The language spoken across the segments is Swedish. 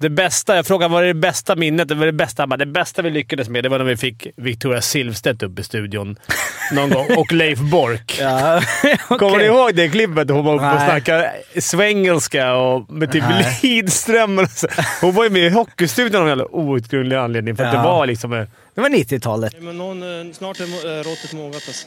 Det bästa, jag frågade vad är det bästa minnet? Det, var det, bästa, det bästa vi lyckades med det var när vi fick Victoria Silvstedt upp i studion någon gång och Leif Bork. Ja, okay. Kommer ni ihåg det klippet? Hon var uppe och snackade svengelska och med typ Nej. Lidström. och så. Hon var ju med i Hockeystudion av jävla outgrundlig anledning. För att Ja. det var liksom... Det var 90-talet. Men någon, eh, snart är eh, råttet mogat alltså.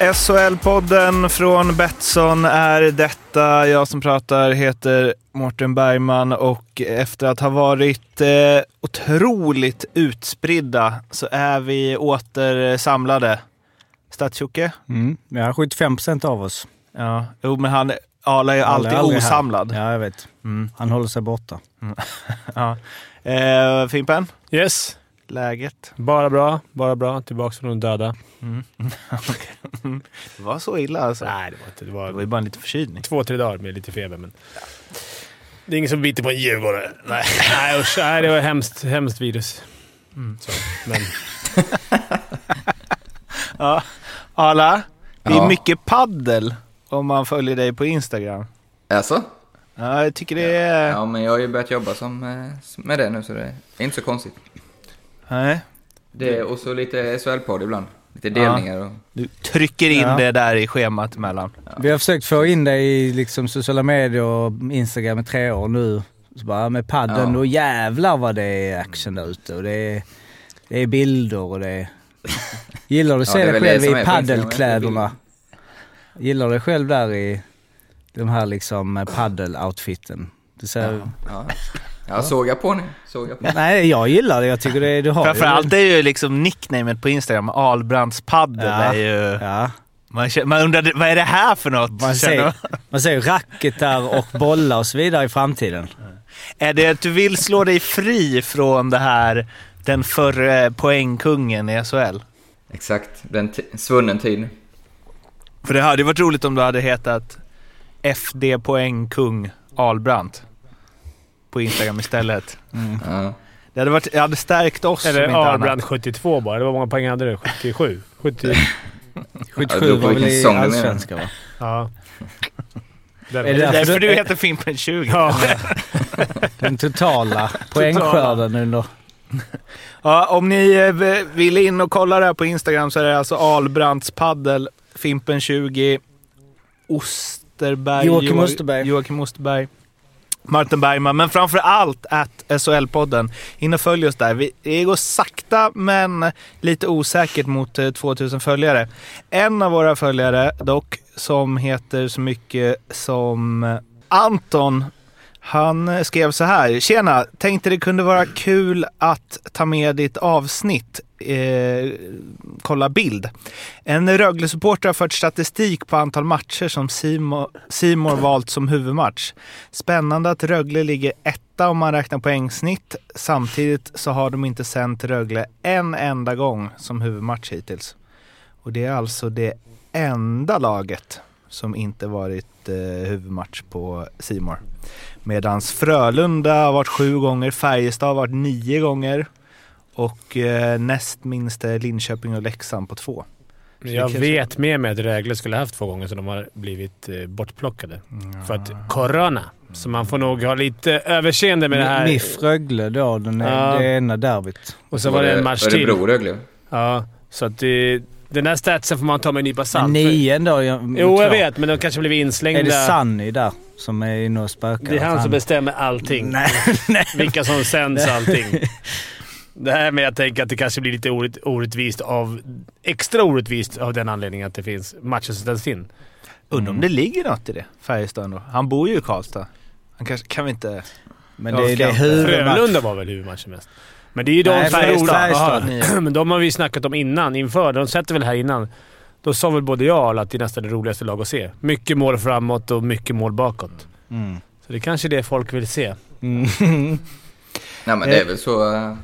SHL-podden från Betsson är detta. Jag som pratar heter Mårten Bergman och efter att ha varit eh, otroligt utspridda så är vi åter samlade. Stadsjocke? Mm. Ja, 75 procent av oss. Ja, jo men han, Arla är ju alltid är aldrig här. osamlad. Ja, jag vet. Mm. Han håller sig borta. Ja. Eh, Fimpen, Yes. Läget? Bara bra. Bara bra. Tillbaka från de döda. Det var så illa alltså? Nej, det var inte. Det Det var ju var bara en liten förkylning. två, tre dagar med lite feber, men... Det är ingen som biter på en djurgårdare. Nej, nej usch. Nej, det var hemskt, hemskt virus. Så, men... Ja. Arla, det är Ja. mycket paddel om man följer dig på Instagram. Alltså? Ja, jag tycker det är... Ja, men jag har ju börjat jobba som, eh, med det nu så det är inte så konstigt. Nej. Det och så lite SHL-podd ibland. Lite delningar och... Du trycker in Ja. det där i schemat emellan. Vi har försökt få in det i liksom, sociala medier och Instagram i tre år nu. Så bara med padden, Ja. då jävlar vad det är action där ute. Och det är, det är bilder och det är... Gillar du att Ja, se är dig själv i paddelkläderna? Gillar du dig själv där i de här liksom paddel-outfiten? Du ser... Ja, ja såg jag på nu. Såg jag på. Nej, jag gillar det. Jag tycker det, du har ju- Framförallt är ju liksom nicknamet på Instagram, Ahlbrands paddel, Ja. är ju... Ja. Man, känner, man undrar, vad är det här för något? Man ser, man- ju racketar och bollar och så vidare i framtiden. Är det att du vill slå dig fri från det här, den förre poängkungen i SHL? Exakt, den svunnen tid. För det hade ju varit roligt om du hade hetat FD poängkung Ahlbrandt på Instagram istället. Ja. Det hade, varit, det hade stärkt oss Eller Arbrand annat. 72 bara. Det var många poäng hade du? 77? 70? 77 Ja, var väl i. Allsvenskan va? Ja. Är Det är därför därför du- heter Fimpen 20. Ja. Den totala poängskörden under... Ja, om ni eh, vill in och kolla det här på Instagram så är det alltså Ahlbrands paddel, Fimpen 20, Osterberg, Joakim Joa- Osterberg. Joakim Osterberg, Martin Bergman, men framför allt att SHL-podden. In och följ oss där. Vi, det går sakta men lite osäkert mot eh, 2000 följare. En av våra följare dock, som heter så mycket som Anton han skrev så här. Tjena! Tänkte det kunde vara kul att ta med ditt avsnitt. Eh, kolla bild. En Rögle-supporter har fört statistik på antal matcher som Simor valt som huvudmatch. Spännande att Rögle ligger etta om man räknar poängsnitt. Samtidigt så har de inte sänt Rögle en enda gång som huvudmatch hittills. Och det är alltså det enda laget som inte varit eh, huvudmatch på Simor. Medans Frölunda har varit sju gånger, Färjestad har varit nio gånger och eh, näst minst är Linköping och Leksand på två. Jag kanske- vet med mig att Rögle skulle haft två gånger så de har blivit eh, bortplockade. För att corona. Så man får nog ha lite överseende med det här. MIF Rögle då, den är, Ja. det ena derbyt. Och så var det en match till. Örebro-Rögle. Ja, så att det, den där statsen får man ta med en nypa salt. Nian då? Jag, Jo, jag vet, men de kanske blivit inslängda. Är det Sunny där som är inne och spökar? Det är han som bestämmer allting. Nej, nej. Vilka som sänds och allting. Det här med att tänka att det kanske blir lite orätt, orättvist av... Extra orättvist av den anledningen att det finns matcher som ställs in. Undrar om det ligger något i det, Färjestad ändå. Han bor ju i Karlstad. Han kanske, kan vi inte... Men det, det är huvudmatch. Frölunda var väl huvudmatchen mest. Men det är ju de Nej, som Färjestad. Men de har vi snackat om innan, inför. De sätter väl här innan. Då sa väl både jag och alla att det är nästan det roligaste lag att se. Mycket mål framåt och mycket mål bakåt. Mm. Så det kanske är det folk vill se. Mm. Nej men det är väl så... eh,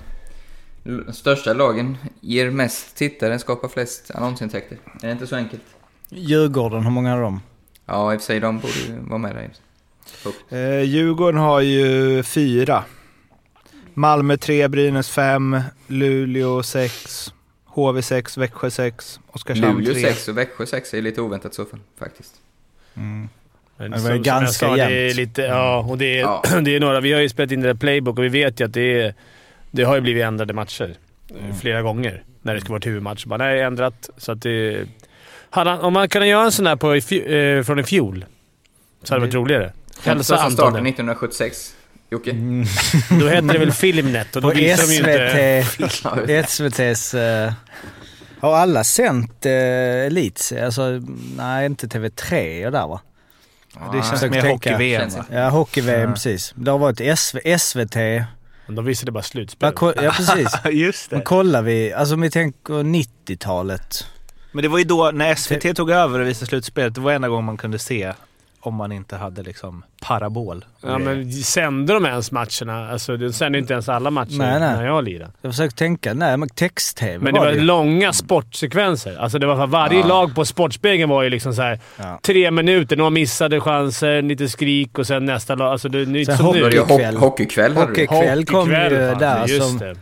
största lagen ger mest tittare, skapar flest annonsintäkter. Är det inte så enkelt? Djurgården, hur många är de? Ja, i och för sig, de borde ju vara med där. Eh, Djurgården har ju fyra. Malmö 3, Brynäs 5, Luleå 6, HV 6, Växjö 6, Oskarshamn Luleå 3. 6 och Växjö 6 är lite oväntat så fall, faktiskt. Mm. Men Det var som- ju ganska sa, det är jämnt. lite, Ja, och det är, Ja. det är några. Vi har ju spelat in det där playbook och vi vet ju att det, är, det har ju blivit ändrade matcher eh, flera gånger. När det ska vara ett huvudmatch. Bara, nej, ändrat. Så att det... Hade Om man kunde göra en sån här på, eh, från i fjol, så hade det varit roligare. Hälsa som starten Anton. 1976. Jocke? Mm. Då hette det väl Filmnet och då På visade de ju inte... SVT, SVT's... eh, har alla sänt uh, Elites? Alltså, nej inte TV3 och där va? Det känns mer hockey-VM va? Ja, hockey-VM Ja. precis. Det har varit SV, SVT. Men de visade bara slutspel. Ja precis. Just Men det. kollar vi, alltså om vi tänker 90-talet. Men det var ju då när SVT tog över och visade slutspelet, det var enda gången man kunde se om man inte hade liksom parabol. Ja, men sände de ens matcherna? Alltså, de sände inte ens alla matcher Nej, nej. när jag lirade. Jag försöker tänka, nej men text-tv Men det var ju. långa sportsekvenser. Alltså det var för varje Ja. lag på Sportspegeln var ju liksom så här Ja. tre minuter. Några missade chanser, lite skrik och sen nästa lag. Alltså det är inte som hockey- nu. Det Hockeykväll. ho- hockeykväll hade du. Hockeykväll kom ju Hockeykväll, där fan, just som det.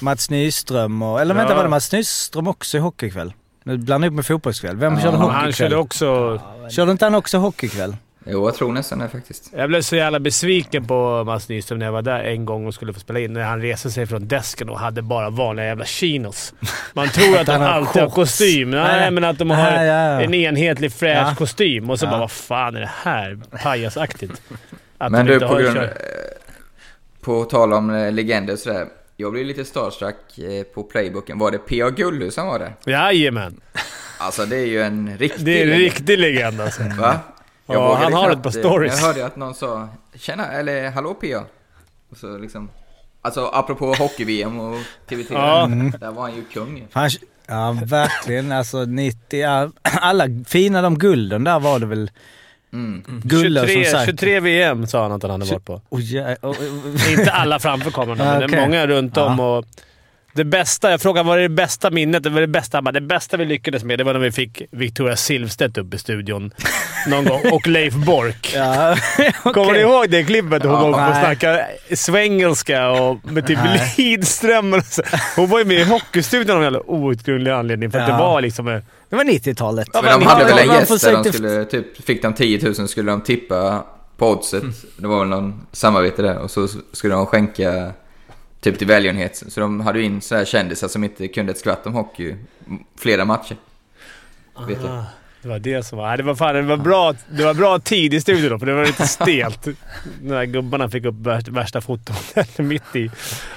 Mats Nyström och... Eller vänta, Ja. var det Mats Nyström också i hockeykväll? Nu blandar jag upp med fotbollskväll. Vem Ja, körde hockeykväll? han körde också... Körde inte han också hockeykväll? Jo, jag tror nästan det faktiskt. Jag blev så jävla besviken på Mats Nyström när jag var där en gång och skulle få spela in. När han reste sig från desken och hade bara vanliga jävla chinos. Man tror att han har alltid har kostym. Nej, Nej. men att de har Nej, ja, ja. en enhetlig fräsch Ja. kostym. Och så Ja. bara, vad fan är det här? Pajasaktigt. Att Men du, på har grund... kört- eh, På tal om eh, legender och sådär. Jag blev lite starstruck eh, på playbooken. Var det P.A. Gullu som var där? Jajamän. Alltså det är ju en riktig Det är en legend. riktig legend alltså. Va? Jag Ja, han har ett par eh, stories. Jag hörde att någon sa Tjena, eller hallå P.A. Och så liksom... Alltså apropå hockey-VM och TV3. Ja. Där var han ju kung. Han, ja, verkligen. Alltså 90... Ja, alla fina de gulden där var det väl. Mm. Guller 23, som sagt. 23 VM sa han att han hade varit på. Oh, ja, oh, oh, Inte alla framför kameran, men det är många runt om. Och det bästa, jag frågade vad är det bästa minnet? Det var det bästa, han bara, det bästa vi lyckades med det var när vi fick Victoria Silvstedt upp i studion någon gång. Och Leif Bork. ja, Kommer ni ihåg det klippet? Hon Ja. uppe och snackade svengelska och med typ Nej. Lidström. Hon var ju med i Hockeystudion av en jävla outgrundlig anledning. För att Ja. det var liksom... Det var 90-talet. Men de hade väl en gäst där de skulle, typ, fick de 10 000 skulle de tippa på oddset. Det var väl någon samarbete där och så skulle de skänka typ till välgörenhet. Så de hade ju in så här kändisar som inte kunde ett skvatt om hockey flera matcher. Vet du? Det var det som var... Det var, fan, det var, bra, det var bra tid i studion då, för det var lite stelt. Där gubbarna fick upp värsta, foton mitt i.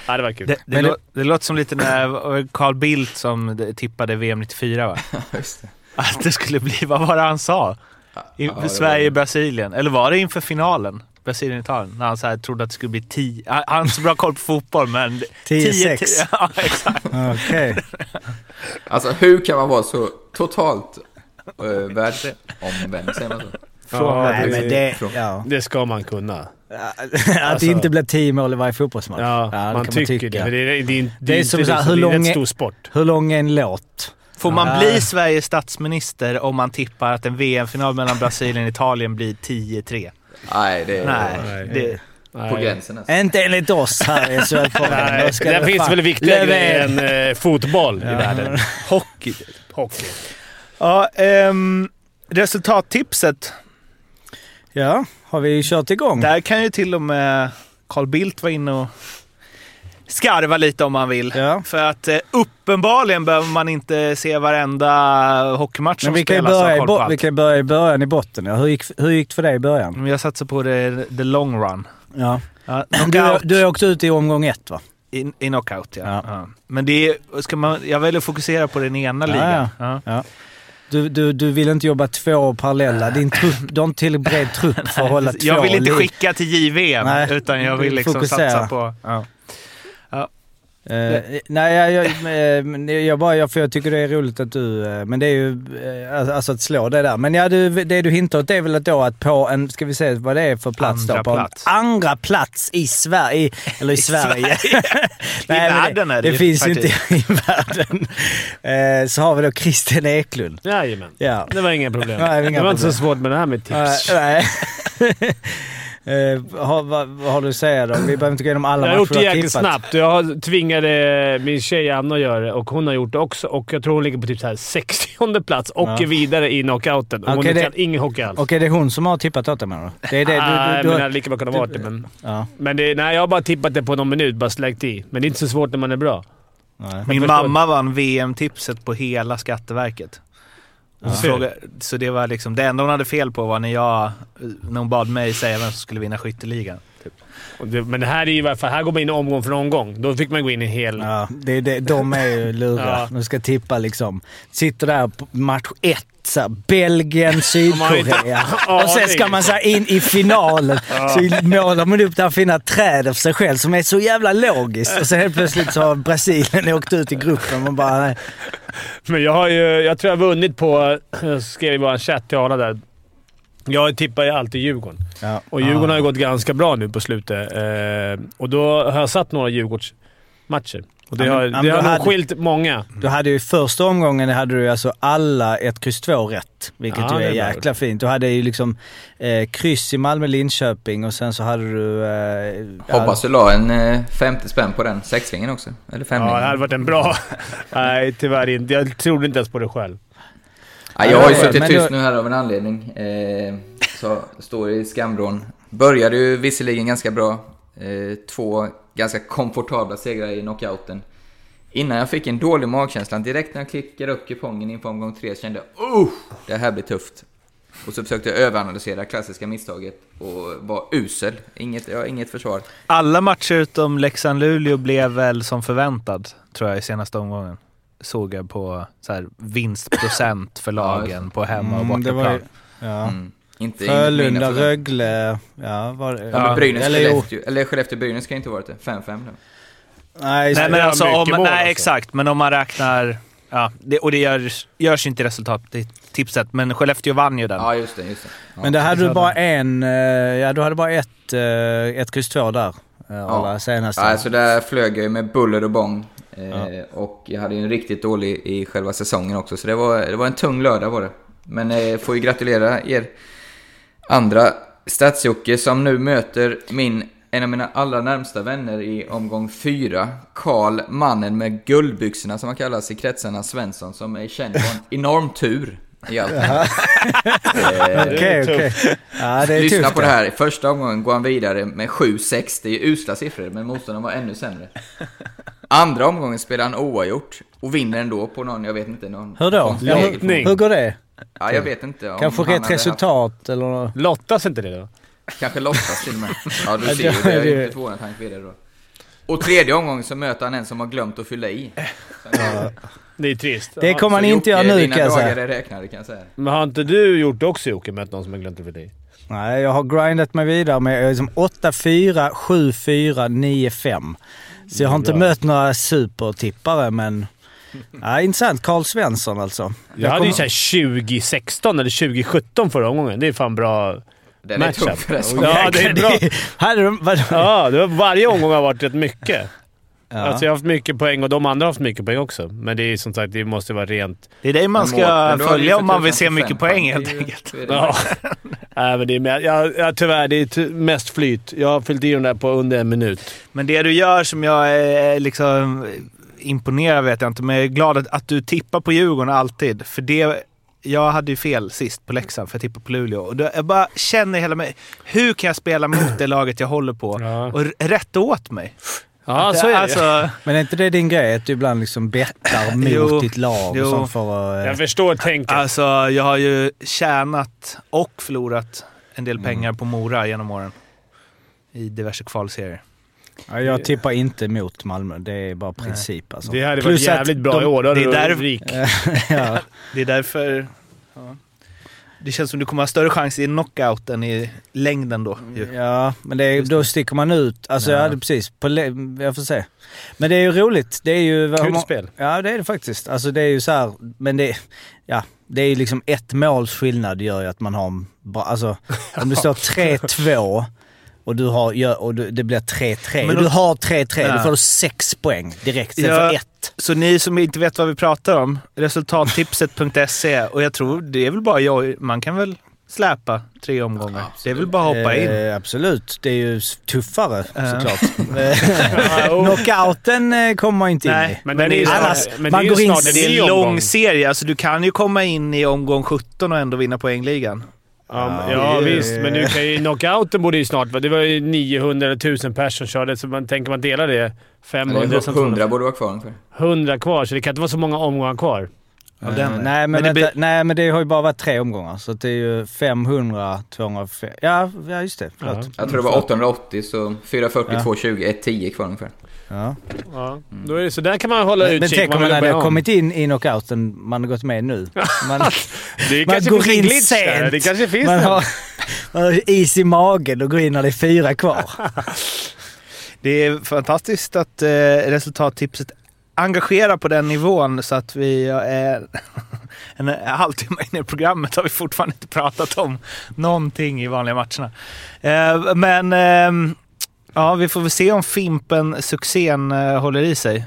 Ja, det var kul. Det, det, Men det- lå- det låter som lite när var Carl Bildt som tippade VM 94 va? Just det. Att det skulle bli, vad var det han sa? Ja, Inför det Sverige-Brasilien. Eller var det inför finalen? Brasilien-Italien. När han så här trodde att det skulle bli 10... Han har så bra koll på fotboll men... 10-6. Ja, exakt. Okej. Alltså hur kan man vara så totalt uh, världsomvänd, säger man så? Ja, Nej, det, men det... Ja. det ska man kunna. Att Alltså- det inte blir 10 mål i varje fotbollsmatch. Ja, det man tycker det. För det, är, det, är, det, Det är är som inte så här, hur det är en lång rätt stor sport. Hur lång är en låt? Får man Ja. bli Sveriges statsminister om man tippar att en VM-final mellan Brasilien och Italien blir 10-3? Nej, det är Nej, det... på gränsen alltså. Inte enligt oss här i. Nej, ska det finns väl viktigare grejer än eh, fotboll i Ja. världen. Hockey. Hockey. Ja, ehm, resultattipset. Ja, har vi kört igång? Där kan ju till och med Carl Bildt vara inne och skarva lite om man vill. Ja. För att eh, uppenbarligen behöver man inte se varenda hockeymatch som vi kan, spelas börja bo- vi kan börja i början i botten. Ja. Hur, gick, hur gick det för dig i början? Jag satsar på det, the long run. Ja. Ja, Du, du har åkt ut i omgång ett va? i, i knockout, ja. Ja. Men det är, ska man, jag väljer att fokusera på den ena ligan. Du, du, du vill inte jobba två parallella. Din trupp, du har inte till bred trupp för att hålla två. Jag vill inte skicka till JVM, Nej, utan jag vill liksom satsa på... Ja. Eh, nej, jag, jag, eh, jag, bara, jag, för jag tycker det är roligt att du... eh, men det är ju... alltså- alltså att slå det där. Men ja, du, det du hintar åt är väl att då att på en... Ska vi se vad det är för plats Andra då? På plats. andra plats i Sverige. Eller i, Sverige. Nej, men världen är det det ju finns ju inte i världen. Eh, så har vi då Christian Eklund. Jajamän. Ja. Det var inga problem. Nej, inga det var inte så problem. svårt med det här med tips. Nej. nej. Eh, har, vad, vad har du att säga då? Vi behöver inte gå igenom alla Jag har matcher gjort du det har jäkligt snabbt. Jag tvingade min tjej Anna att göra det och hon har gjort det också. Och jag tror hon ligger på typ så här 60 plats och Ja. är vidare i knockouten. Hon det- kan ingen hockey alls. Okej, det är hon som har tippat åt dig menar du? Det är det du... Nej, du, du, men det du hade lika bra kunnat vara det. Men, ja, men det, nej, jag har bara tippat det på någon minut. Bara släckt i. Men det är inte så svårt när man är bra. nej. Min mamma vann VM-tipset på hela Skatteverket. Ja. fråga, så det var liksom, det enda hon hade fel på var när jag, när hon bad mig säga vem som skulle vinna skytteligan. Typ. Det, men det här är ju i alla fall... Här går man in omgång för omgång. Då fick man gå in i hel... Ja, det, det, de är ju luriga. Ja. De ska tippa liksom. Sitter där på match ett, så här, Belgien, Sydkorea. Och sen ska man så här, in i finalen. Så målar man upp det här fina trädet för sig själv som är så jävla logiskt. Och sen helt plötsligt så har Brasilien åkt ut i gruppen. Man bara, nej. Men jag har ju... Jag tror jag vunnit på... Jag skrev i vår chatt till Arla där. Jag tippar ju alltid Djurgården. Ja. Och Djurgården har ju gått ganska bra nu på slutet. Eh, och då har jag satt några Djurgårdsmatcher. Och det Ja, har, ja, men det har nog hade- skilt många. Du hade ju i första omgången hade du alltså alla ett kryss 2 rätt. Vilket Ja, ju är, är jäkla fint. Du hade ju liksom eh, kryss i Malmö-Linköping och sen så hade du... Eh, Hoppas du la en eh, 50 spänn på den sexringen också. Eller Ja, femringen. det hade varit en bra... Nej, tyvärr inte. Jag trodde inte ens på det själv. Ja, jag har ju Ja, suttit tyst då- nu här av en anledning. Eh, så står i skamvrån. Började ju visserligen ganska bra. Eh, två ganska komfortabla segrar i knockouten. Innan jag fick en dålig magkänsla, direkt när jag klickade upp kupongen inför omgång tre så kände jag oh, det här blir tufft. Och så försökte jag överanalysera det klassiska misstaget och var usel. Inget, jag har inget försvar. Alla matcher utom Leksand-Luleå blev väl som förväntat, tror jag, i senaste omgången. Såg jag på så här, vinstprocent för lagen på hemma och Mm, bortaplan. ja. Mm. Inte Frölunda, Rögle... Ja, var det? Ja, men Brynäs, eller. Skellefteå, eller Skellefteå-Brynäs ska inte varit det. 5-5 nu. Nej, Nej, det. men alltså, om, mål, nej alltså. exakt. Men om man räknar... Ja, det, och det görs, görs inte resultat i tipset, men Skellefteå vann ju den. Ja, just det. Just det. Ja. Men det hade så du bara en... eh, Ja, du hade bara ett, eh, ett kryss 2 där. Ja. Alla senaste. Ja, alltså där flög jag ju med buller och bång. Eh, Ja. Och jag hade ju en riktigt dålig i själva säsongen också, så det var, det var en tung lördag var det. Men eh, får ju gratulera er andra stats som nu möter min, en av mina allra närmsta vänner i omgång fyra. Karl, mannen med guldbyxorna som han kallas i kretsarna, Svensson, som är känd för en enorm tur i allt. Eh, Okej, okej. Ja, Lyssna tufft. på det här. I första omgången går han vidare med 7-6. Det är ju usla siffror, men motståndaren var ännu sämre. Andra omgången spelar han oavgjort och vinner ändå på någon, jag vet inte, någon... Hur då? Ja, regelform. hur går det? Ja, jag vet inte. om Kanske rätt resultat eller... Lottas inte det då? Haft, kanske lottas till och med. Ja, du ser ju. det- är ju det- inte förvånad att han gick vidare då. Och tredje omgången så möter han en som har glömt att fylla i. Det är trist. Det kommer han inte göra nu dina kan jag dagar säga. är räknade kan jag säga. Men har inte du gjort det också Jocke, mött någon som har glömt det för dig? Nej, jag har grindat mig vidare med liksom 8-4, 7-4, 9-5. Så jag har inte Bra. mött några supertippare, men... Ja, intressant. Karl Svensson alltså. Jag, hade ju såhär 2016 eller 2017 förra omgången. Det är fan bra Den är matchup. tung för det som Ja, det är bra. Ja, det var, varje omgång har varit rätt mycket. Ja. Alltså jag har haft mycket poäng och de andra har haft mycket poäng också. Men det är som sagt, det måste vara rent... Det är det man ska följa om man vill se 25 mycket poäng Det är helt enkelt. är. Ja. Nej, men det är med, ja, ja, tyvärr, det är ty- mest flyt. Jag har fyllt i den där på under en minut. Men det du gör som jag är liksom imponerad vet jag inte, men jag är glad att, att du tippar på Djurgården alltid. För det, jag hade ju fel sist på Leksand för jag tippade på Luleå. Och då, jag bara känner hela mig, hur kan jag spela mot det laget jag håller på? Ja. Och r- rätta åt mig. Ja, så är det. alltså, Men är inte det din grej? Att du ibland liksom bettar mot Jo, ditt lag jo. och sånt för att... eh, Jag förstår tänket. alltså, jag har ju tjänat och förlorat en del pengar på Mora genom åren. I diverse kvalserier. Ja, jag tippar inte mot Malmö. Det är bara princip alltså. det hade varit Plus att jävligt bra de- i år. Då hade det är varit därför- ja. Det är därför... det känns som du kommer ha större chans i knockout än i längden då. ju. Ja, men det då sticker man ut. Alltså ja, det är precis. På, jag får se. Men det är ju roligt. Det är ju... Kul må- spel. Ja, det är det faktiskt. Alltså det är ju så här, men det, ja, det är ju liksom ett måls skillnad gör ju att man har en bra... Alltså om det står 3-2 och, du har, och du, det blir 3-3. Men du har 3-3, Ja. då får du 6 poäng direkt istället Ja. för 1. Så ni som inte vet vad vi pratar om, resultattipset.se och jag tror det är väl bara jag, man kan väl släpa tre omgångar. det är väl bara att hoppa in. Eh, absolut. Det är ju tuffare Ja. såklart. Eh, Knockouten eh, kommer inte in Nej, i. Men, den är Annars- men man går in Det är en omgång. lång serie, alltså du kan ju komma in i omgång 17 och ändå vinna poängligan. Ja, Ja, är- visst, men du kan ju... Knockouten borde ju snart. Det var ju 900 eller 1000 personer som körde, så man tänker man delar det. 500 Eller som 100 borde vara kvar ungefär. 100 kvar, så det kan inte vara så många omgångar kvar. Av den. Eh, nej, men, Men det vänta, blir- nej, men det har ju bara varit tre omgångar. Så det är ju 500, 205... Ja, ja just det. Förlåt. Ja. Jag tror det var 880, så 440, Ja. 220, 110 kvar ungefär. Ja. Ja. Då är det, så där kan man hålla Men, men utkik. tänk om man hade om. kommit in i knockouten, man har gått med nu. Man, Det man går in glitch där. sent. Det kanske finns man, har, man har is i magen och går in när det är fyra kvar. Det är fantastiskt att eh, resultattipset engagerar på den nivån så att vi är en halvtimme in i programmet har vi fortfarande inte pratat om någonting i vanliga matcherna. Eh, men eh, ja, vi får väl se om Fimpen-succén eh, håller i sig.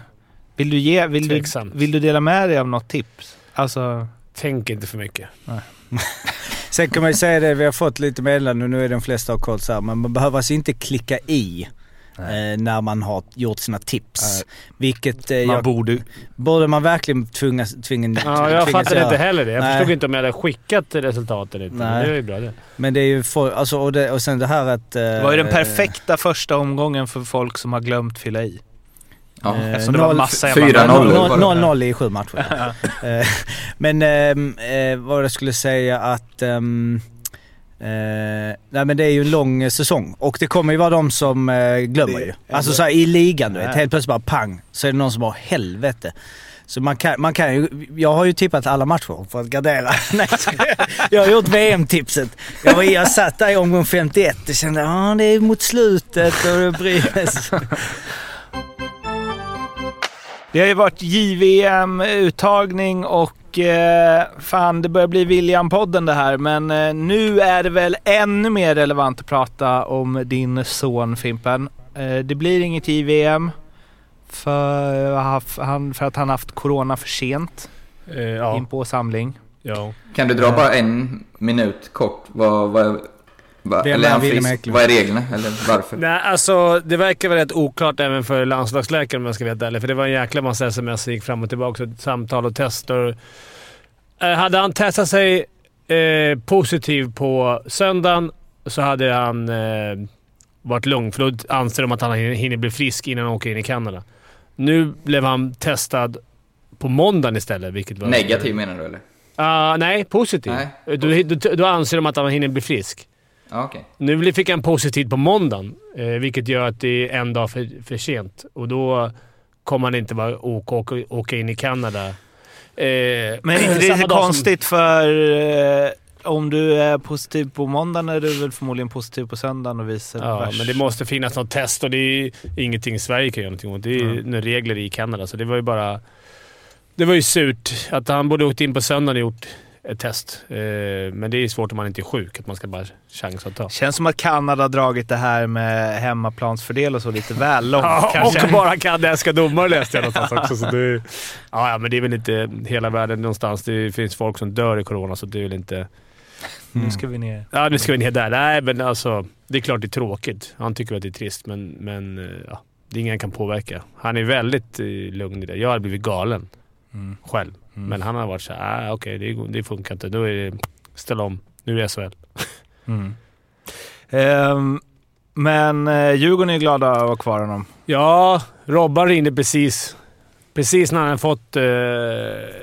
Vill du, ge, vill, du, vill du dela med dig av något tips? Alltså, Tänk inte för mycket. Sen kan man ju säga det, vi har fått lite meddelanden, nu är de flesta har koll så här, men man behöver alltså inte klicka i. Eh, när man har gjort sina tips. Vilket eh, man jag, borde... borde man verkligen tvingas, tvingen, Ja, jag tvingas fattade göra. inte heller det. Jag Nej. förstod inte om jag hade skickat resultatet lite. Men Nej. det är ju bra det. Men det är ju for, alltså, och, det, och sen det här att... Det var ju den perfekta första omgången för folk som har glömt fylla i. Ja. Eh, Eftersom det var noll- massa fyra jävla nollor nollor. var det. 0-0 i sju matcher. Eh, Men ehm, eh, vad jag skulle säga att... ehm, eh, nej men det är ju en lång eh, säsong och det kommer ju vara de som eh, glömmer ju. Alltså så här, i ligan du vet, helt plötsligt bara pang så är det någon som bara helvete. Så man kan, man kan ju, jag har ju tippat alla matcher för att gardera. Nej, jag- har gjort VM-tipset. Jag, var, jag satt där i omgång 51 och kände att det är mot slutet och det Brynäs. Det har ju varit JVM-uttagning och eh, fan det börjar bli William-podden det här. Men eh, nu är det väl ännu mer relevant att prata om din son Fimpen. Eh, det blir inget JVM för, han, för att han haft corona för sent Eh, ja. in på samling. ja. Kan du dra bara en minut kort? Vad, vad, vad, Vem eller är han frisk? Vad är reglerna? Eller varför? Nej, alltså det verkar väl rätt oklart även för landslagsläkaren om jag ska vara ärlig. För det var en jäkla massa sms som gick fram och tillbaka. och Samtal och tester. Eh, hade han testat sig eh, positiv på söndagen så hade han eh, varit lugn. För då anser de att han hinner bli frisk innan han åker in i Kanada. Nu blev han testad på måndagen istället. Vilket var Negativ menar du eller? Ah, nej, positiv. Nej. Då, då, då anser de att han hinner bli frisk. Okej. Nu fick han positivt på måndagen, eh, vilket gör att det är en dag för, för sent. Och då kommer han inte vara åka, åka, åka in i Kanada. Eh, Men är inte det lite dag som- konstigt för eh, om du är positiv på måndagen är du väl förmodligen positiv på söndagen och vice Ja, versa. men det måste finnas något test och det är ingenting Sverige kan göra någonting åt. Det är Mm. regler i Kanada, så det var ju bara... Det var ju surt att han borde åkt in på söndagen och gjort ett test. Eh, men det är svårt om man inte är sjuk, att man ska bara chansa att ta. Känns som att Kanada har dragit det här med hemmaplansfördel och så lite väl långt Ja, kanske. och bara kanadensiska domare läste jag någonstans också. Så det, ja, ja, men det är väl inte hela världen någonstans. Det finns folk som dör i corona, så det är väl inte... Nu ska vi ner. Ja, nu ska vi ner där. Nej, men alltså. Det är klart det är tråkigt. Han tycker att det är trist, men, men eh, ja, det är ingen han kan påverka. Han är väldigt eh, lugn i det. Jag hade blivit galen Mm. själv. Men han har varit såhär, ah, okej, det, det funkar inte. Då är det ställa om. Nu är det SHL. Mm. Ehm, men eh, Djurgården är glada att ha kvar honom. Ja, Robban ringde precis. Precis när han fått eh,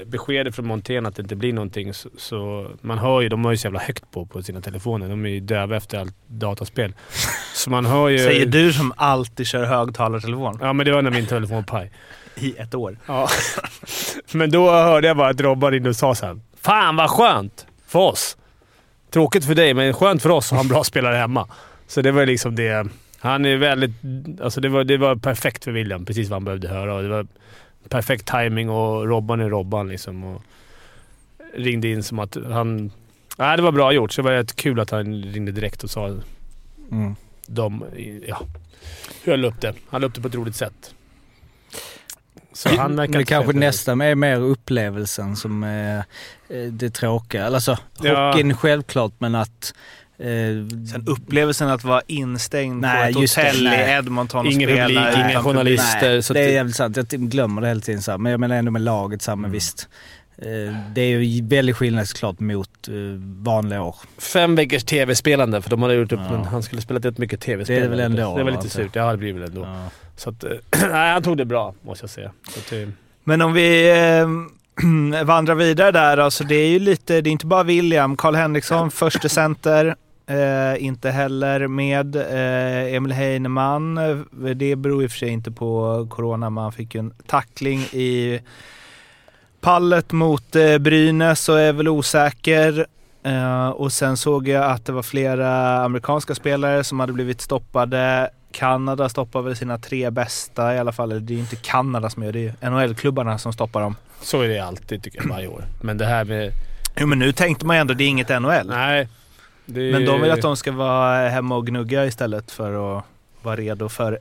beskedet från Montén att det inte blir någonting så, så man hör ju, de har ju så jävla högt på på sina telefoner. De är ju döva efter allt dataspel. Så man hör ju... Säger du som alltid kör högtalartelefon Ja, men det var när min telefon var paj. I ett år. Ja. Men då hörde jag bara att Robban ringde och sa såhär. Fan vad skönt! För oss. Tråkigt för dig, men skönt för oss att ha en bra spelare hemma. Så det var liksom det. Han är väldigt... Alltså det var, det var perfekt för William, precis vad han behövde höra. Och det var perfekt timing och Robban är Robban liksom. Och ringde in som att han... Nej, det var bra gjort. Så det var rätt kul att han ringde direkt och sa... Mm. De... Ja. Höll upp det. Han la upp det på ett roligt sätt. Så han verkar Men kanske nästa är mer upplevelsen som är eh, det tråkiga. Alltså, Ja. hockeyn självklart, men att... Eh, Sen upplevelsen att vara instängd Nej, på ett just det, hotell i. Edmonton och Ingen spela publik, inga journalister. nej, så det är jävligt sant. Jag glömmer det hela tiden. Så här. Men jag menar ändå med laget så här, men visst. Eh, det är ju väldigt skillnad såklart mot vanliga år. Fem veckors tv-spelande, för de hade gjort upp Ja. Han skulle spelat rätt mycket tv-spel. Det är väl ändå, Det var va, lite alltså. surt. Ja, det blir väl ändå. Ja. Så att... eh, nej, han tog det bra, måste jag säga. Eh, Men om vi eh, vandrar vidare där, alltså det är ju lite, det är inte bara William. Karl Henriksson, första center. Eh, inte heller med eh, Emil Heinemann. Det beror i och för sig inte på corona, man fick ju en tackling i pallet mot eh, Brynäs och är väl osäker. Eh, och sen såg jag att det var flera amerikanska spelare som hade blivit stoppade. Kanada stoppar väl sina tre bästa i alla fall. Det är ju inte Kanada som gör det, det är NHL-klubbarna som stoppar dem. så är det alltid, tycker jag, varje år. Men det här med... Jo men nu tänkte man ju ändå, det är inget NHL. Nej. Det är, Men de vill att de ska vara hemma och gnugga istället för att vara redo för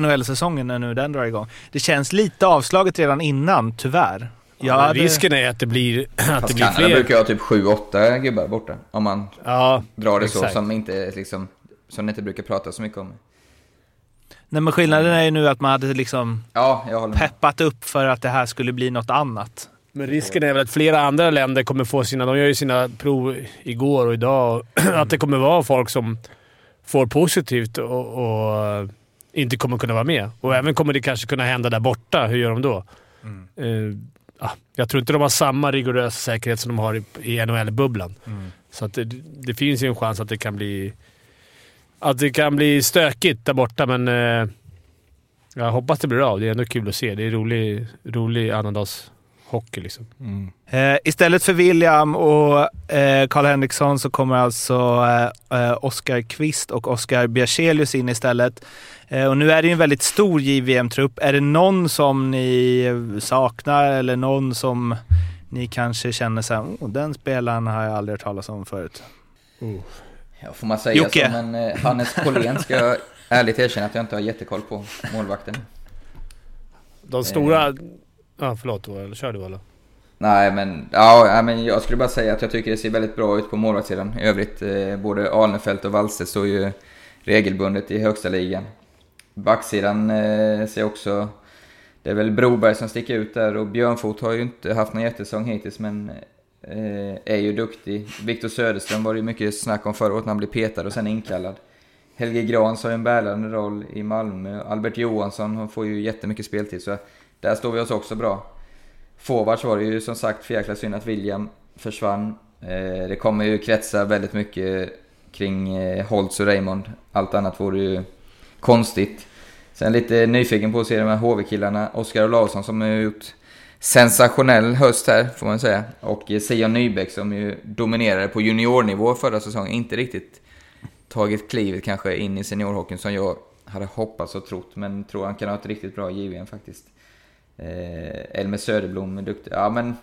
NHL-säsongen när nu den drar igång. Det känns lite avslaget redan innan, tyvär. Ja, Jag hade- Risken är att det blir, att det blir Kanada fler. brukar ha typ 7-8 gubbar borta. Om man Ja, drar det så, exakt. som, inte, liksom, som det inte brukar prata så mycket om. Nej men skillnaden är ju nu att man hade liksom Ja, peppat upp för att det här skulle bli något annat. Men risken är väl att flera andra länder kommer få sina... De gör ju sina prov igår och idag. Att det kommer vara folk som får positivt och, och inte kommer kunna vara med. Och även kommer det kanske kunna hända där borta. Hur gör de då? Eh, ja, jag tror inte de har samma rigorösa säkerhet som de har i, NHL-bubblan. Så att det, det finns ju en chans att det kan bli... Att det kan bli stökigt där borta, men... Eh, jag hoppas det blir av. Det är ändå kul att se. Det är rolig, rolig annandagshockey liksom. Eh, istället för William och eh, Karl Henriksson så kommer alltså eh, eh, Oskar Kvist och Oskar Bjärselius in istället. Eh, och nu är det ju en väldigt stor JVM-trupp. Är det någon som ni saknar eller någon som ni kanske känner så här, oh, den spelaren har jag aldrig hört talas om förut? Ja, får man säga Jocke. så, men eh, Hannes Collén ska jag ärligt erkänna att jag inte har jättekoll på. Målvakten. De stora... Ja, förlåt. Eller kör du eller? Nej men, ja, men jag skulle bara säga att jag tycker det ser väldigt bra ut på målvaktssidan. I övrigt, eh, både Alnefelt och Wallstedt står ju regelbundet i högsta ligan. Backsidan eh, ser också... Det är väl Broberg som sticker ut där och Björnfot har ju inte haft någon jättesäsong hittills men eh, Eh, är ju duktig. Viktor Söderström var det ju mycket snack om förra året när han blev petad och sen inkallad. Helge Grans har ju en bärande roll i Malmö. Albert Johansson han får ju jättemycket speltid så där står vi oss också bra. Forwards var det ju som sagt för jäkla synd att William försvann. Eh, det kommer ju kretsa väldigt mycket kring eh, Holtz och Raymond. Allt annat vore ju konstigt. Sen lite nyfiken på att se de här HV-killarna. Oskar Olausson som har gjort sensationell höst här, får man säga. Och Sion Nybeck som ju dominerade på juniornivå förra säsongen. Inte riktigt tagit klivet kanske in i seniorhockeyn som jag hade hoppats och trott. Men tror han kan ha ett riktigt bra JVM faktiskt. Eh, Elmer Söderblom är duktig. Ja, men...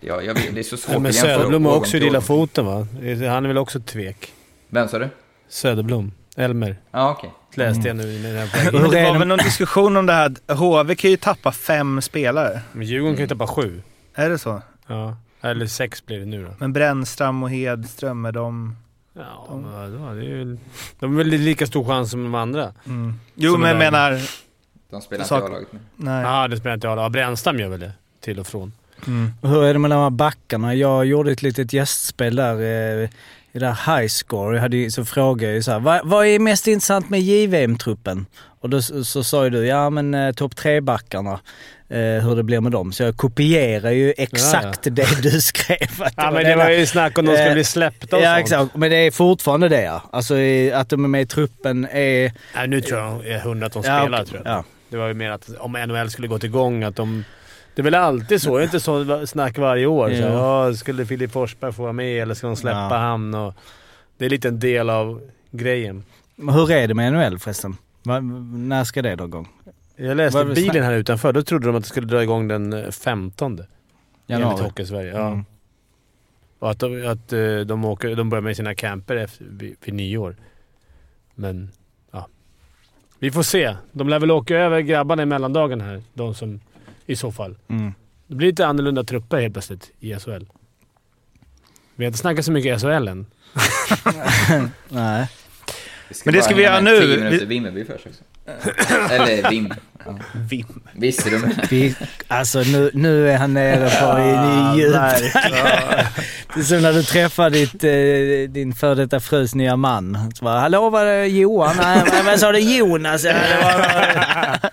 Ja, jag vet, det är så svårt jämföra Söderblom har också till lilla foten va? Han är väl också tvek? Vem sa du? Söderblom. Elmer. Ja, okej. Läste jag nu när jag Men på det är var väl någon diskussion om det här, HV kan ju tappa fem spelare. Men Djurgården kan ju tappa sju. Är det så? Ja. Eller sex blir det nu då. Men Brännström och Hedström, är de... Ja, men vadå? Det är ju... De är väl lika stor chans som de andra. Mm. Jo Som men jag menar, De spelar inte i A-laget nu. nej. Ja, det spelar inte roll. Ja, Brännström gör väl det. Till och från. Mm. Hur är det med de här backarna? Jag gjorde ett litet gästspel där eh, i det här high score. Jag hade, ju- så frågade jag ju så här, vad, vad är mest intressant med JVM-truppen? Och då så, så sa ju du, ja men eh, topp tre-backarna, eh, hur det blir med dem. Så jag kopierar ju exakt det du skrev. Ja, men det var ju snack om de skulle Eh, bli släppta och Ja sånt. exakt, men det är fortfarande det ja. Alltså i- att de är med i truppen är... Nej, nu tror jag de är hundra att de Ja, spelar. okej. Tror jag. Ja. Det var ju mer att om NHL skulle gått igång, att de Det är väl alltid så? Är det inte så snack varje år? Så, ja, skulle Filip Forsberg få vara med eller ska de släppa Ja. han? Och, det är lite en del av grejen. Hur är det med NHL förresten? Va, när ska det dra igång? Jag läste är bilen snack? här utanför. Då trodde de att det skulle dra igång den eh, 15. Enligt Januari? Hockeysverige. Ja. Mm. Och att, de, att eh, de, åker, de börjar med sina camper efter, vid, vid nyår. Men, ja. Vi får se. De lär väl åka över grabbarna i mellandagen här. De som, i så fall. Mm. Det blir lite annorlunda trupper helt plötsligt i SHL. Vi har inte snackat så mycket SHL än. Nej. Men det ska vi göra nu. 10 minuter Vi- Vimmerby först också. Eller Vim. Ja. Vim. Visste du med? Vi, alltså nu, nu är han nere på i, i djupt. Det är som när du träffar ditt, eh, din före detta frus nya man. Så bara, Hallå var det Johan? Nej, vad sa du? Jonas? Ja, det var,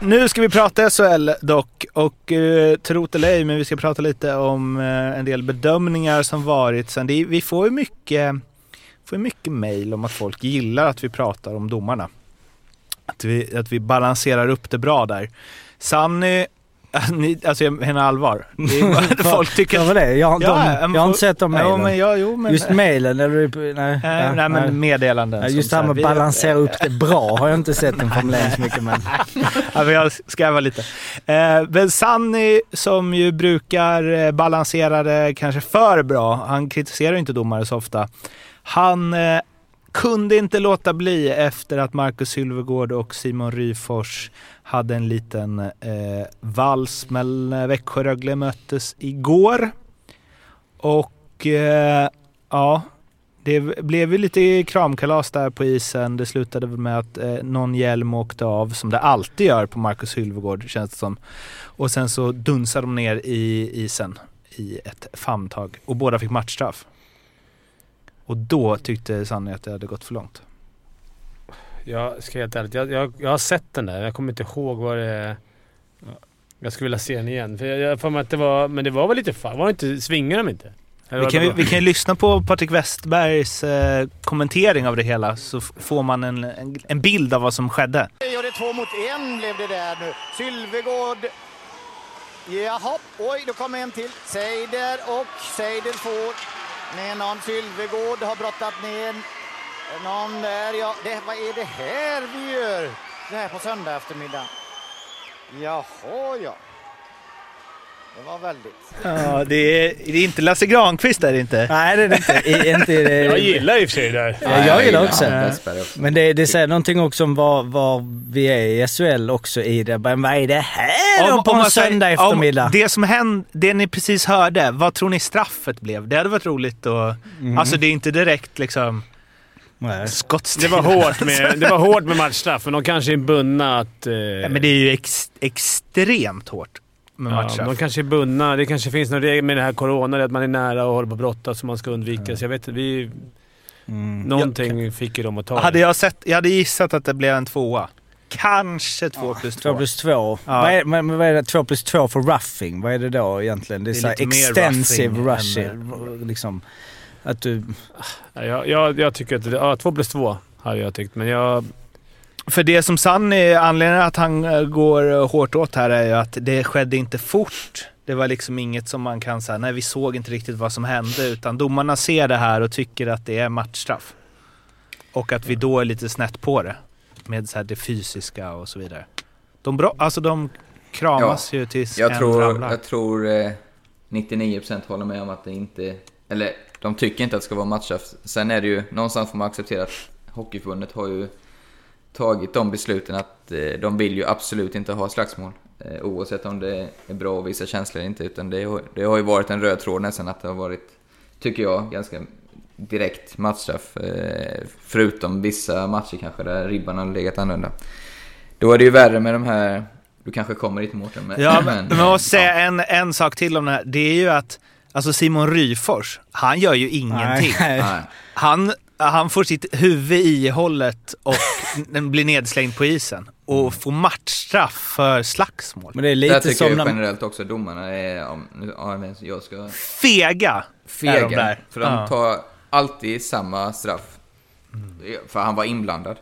nu ska vi prata SHL dock och uh, trot eller ej, men vi ska prata lite om eh, en del bedömningar som varit sen. Det, vi får ju mycket, får mycket mail om att folk gillar att vi pratar om domarna. Att vi, att vi balanserar upp det bra där. Sanny, ni, alltså jag menar allvar. Det folk tycker var det? Jag, Ja, de, men jag har inte sett de Ja, mejlen. men, ja, jo, men, Just mejlen eller? Nej, eh, ja, nej, men meddelanden. Ja, just det här med att balansera upp det bra har jag inte sett en formulering så mycket men... Ja, men jag skrävar lite. Eh, men Sanny som ju brukar eh, balansera det kanske för bra, han kritiserar ju inte domare så ofta. Han eh, kunde inte låta bli efter att Marcus Sylvegård och Simon Ryfors hade en liten eh, vals mellan eh, Växjö och Rögle möttes igår. Och eh, ja, det blev ju lite kramkalas där på isen. Det slutade med att eh, någon hjälm åkte av, som det alltid gör på Marcus Hylvegård känns det som. Och sen så dunsade de ner i isen i ett famntag och båda fick matchstraff. Och då tyckte Sanny att det hade gått för långt. Jag ska helt ärligt, jag, jag, jag har sett den där. Jag kommer inte ihåg vad det är. Jag skulle vilja se den igen. För jag, jag får mig att det var... Men det var väl lite fan... Var det inte... Svingade de inte? Vi kan, vi kan ju lyssna på Patrik Westbergs eh, kommentering av det hela så får man en, en, en bild av vad som skedde. Och det är två mot en blev det där nu. Sylvegård. Jaha, oj, då kommer en till. Seider och Seider får med någon. Sylvegård har brottat ner någon där. Ja, det, vad är det här vi gör? Det här på söndag eftermiddag. Jaha, ja. Det var väldigt. Ja, det är, det är inte Lasse Granqvist är det inte. Nej det är det inte. I, inte i det. Jag gillar i och för sig det där. Ja, jag gillar också. Men det, det säger någonting också om var, var vi är i SHL också i det. Men vad är det här då på en söndag eftermiddag? Om det som hände, det ni precis hörde, vad tror ni straffet blev? Det hade varit roligt att... Mm. Alltså det är inte direkt liksom. Det var hårt med, det var hårt med matchstraff, men de kanske är bundna att... Eh, Ja, men det är ju ex, extremt hårt med ja, de kanske är bundna. Det kanske finns någon regel med det här corona, att man är nära och håller på att brottas som man ska undvika. Så jag vet inte, vi... Mm. Någonting fick ju dem att ta. hade jag, sett, jag hade gissat att det blev en tvåa. Kanske två plus två. Två plus två. Ja. Vad, är, men, men vad är det? Två plus två för roughing? Vad är det då egentligen? Det är, Det är så här lite extensive rushing. Liksom, att du... Ja, jag, jag, jag tycker att det, ja, två plus två hade jag tyckt, men jag... För det som Sanny, anledningen att han eh, går eh, hårt åt här är ju att det skedde inte fort. Det var liksom inget som man kan säga, nej vi såg inte riktigt vad som hände utan domarna ser det här och tycker att det är matchstraff. Och att vi då är lite snett på det. Med så här det fysiska och så vidare. De, bra, alltså de kramas ju tills Jag en tror, ramlar. jag tror eh, 99% håller med om att det inte... Eller de tycker inte att det ska vara matchstraff. Sen är det ju, någonstans får man acceptera att Hockeyförbundet har ju tagit de besluten att eh, de vill ju absolut inte ha slagsmål. Eh, oavsett om det är bra att visa känslor eller inte. Utan det, har- det har ju varit en röd tråd nästan att det har varit, tycker jag, ganska direkt matchstraff. Eh, förutom vissa matcher kanske där ribban har legat annorlunda. Då är det ju värre med de här, du kanske kommer dit Mårten. Men, Ja, men, men jag måste ja. säga en, en sak till om det här. Det är ju att alltså Simon Ryfors, han gör ju ingenting. Nej. Nej. Han, han får sitt huvud i hållet och den blir nedslängd på isen. Och får matchstraff för slagsmål. Men det är lite tycker som jag när... generellt också domarna är, om, men jag ska Fega! är de fega. där. För de Ja. tar alltid samma straff. För han var inblandad.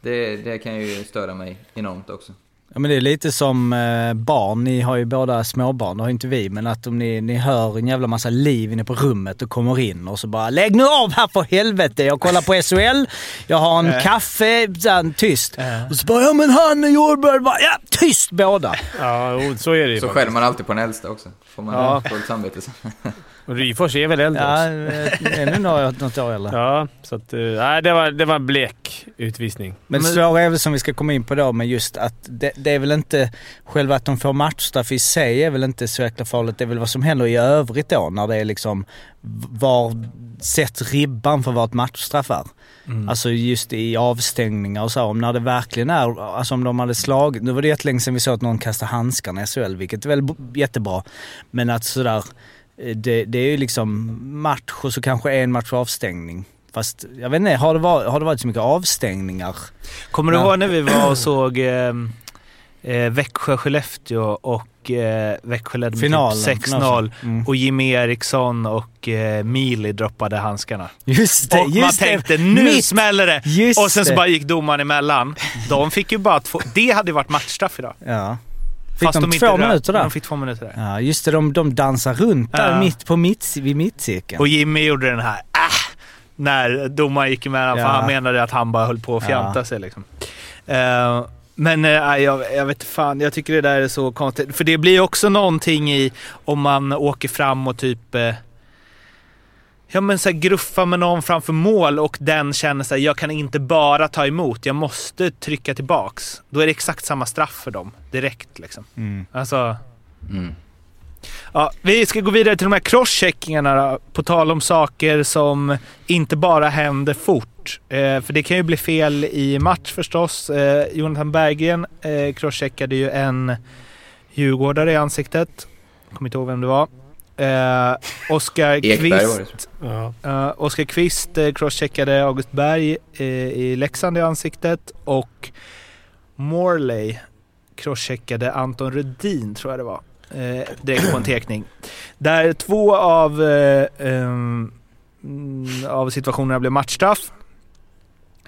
Det, det kan ju störa mig enormt också. Ja, men det är lite som eh, barn. Ni har ju båda småbarn, det har inte vi. Men att om ni, ni hör en jävla massa liv inne på rummet och kommer in och så bara “Lägg nu av här för helvete! Jag kollar på SHL, jag har en Äh. kaffe”. Sen, tyst. Och så bara “Ja men han är jordbär”. Bara, Ja, tyst båda! Ja, så är det ju Så skäller man alltid på den äldsta också. Får man Ja. dåligt samvete så. Och Ryfors är väl äldre Ja, också? eh, ännu något, något år eller? Ja, så att... eh, Nej, det var, det var en blek utvisning. Men det svåra är väl som vi ska komma in på då, men just att det, det är väl inte själva att de får matchstraff i sig är väl inte så jäkla farligt. Det är väl vad som händer i övrigt då när det är liksom var sätts ribban för vad ett matchstraff är. Alltså just i avstängningar och så. Om när det verkligen är, alltså om de hade slagit, nu var det jättelänge sedan vi såg att någon kastade handskarna i SHL, vilket är väl jättebra. Men att sådär, det, det är ju liksom match och så kanske en match avstängning. Fast jag vet inte, har det varit, har det varit så mycket avstängningar? Kommer du ihåg när vi var och såg eh, eh, Växjö-Skellefteå och eh, Växjö ledde med typ 6-0 Mm. och Jimmy Eriksson och eh, Mili droppade handskarna. Just det, och man just tänkte det. nu Mitt- smäller det! Just och sen så bara gick domaren emellan. De fick ju bara två... Det hade ju varit matchstraff idag. Ja. Fick de, inte två minuter där? De fick två minuter där. Ja, just det. De, de dansar runt där Ja. mitt på mitt, vid mittcirkeln. Och Jimmy gjorde den här äh, när domaren gick emellan Ja. för han menade att han bara höll på att fjanta Ja. sig liksom. Eh, men eh, jag, jag vet fan, jag tycker det där är så konstigt. För det blir också någonting i om man åker fram och typ eh, Ja men så här, gruffa med någon framför mål och den känner sig jag kan inte bara ta emot, jag måste trycka tillbaks. Då är det exakt samma straff för dem direkt liksom. Mm. Alltså, Mm. Ja, vi ska gå vidare till de här crosscheckingarna då, på tal om saker som inte bara händer fort. Eh, för det kan ju bli fel i match förstås. Eh, Jonathan Berggren eh, crosscheckade ju en djurgårdare i ansiktet. Kommer inte ihåg vem det var. Eh, Oskar Kvist, eh, Oskar Kvist eh, crosscheckade August Berg eh, i Leksand i ansiktet och Morley crosscheckade Anton Rudin tror jag det var. Eh, direkt på en tekning. Där två av, eh, mm, av situationerna blev matchstraff.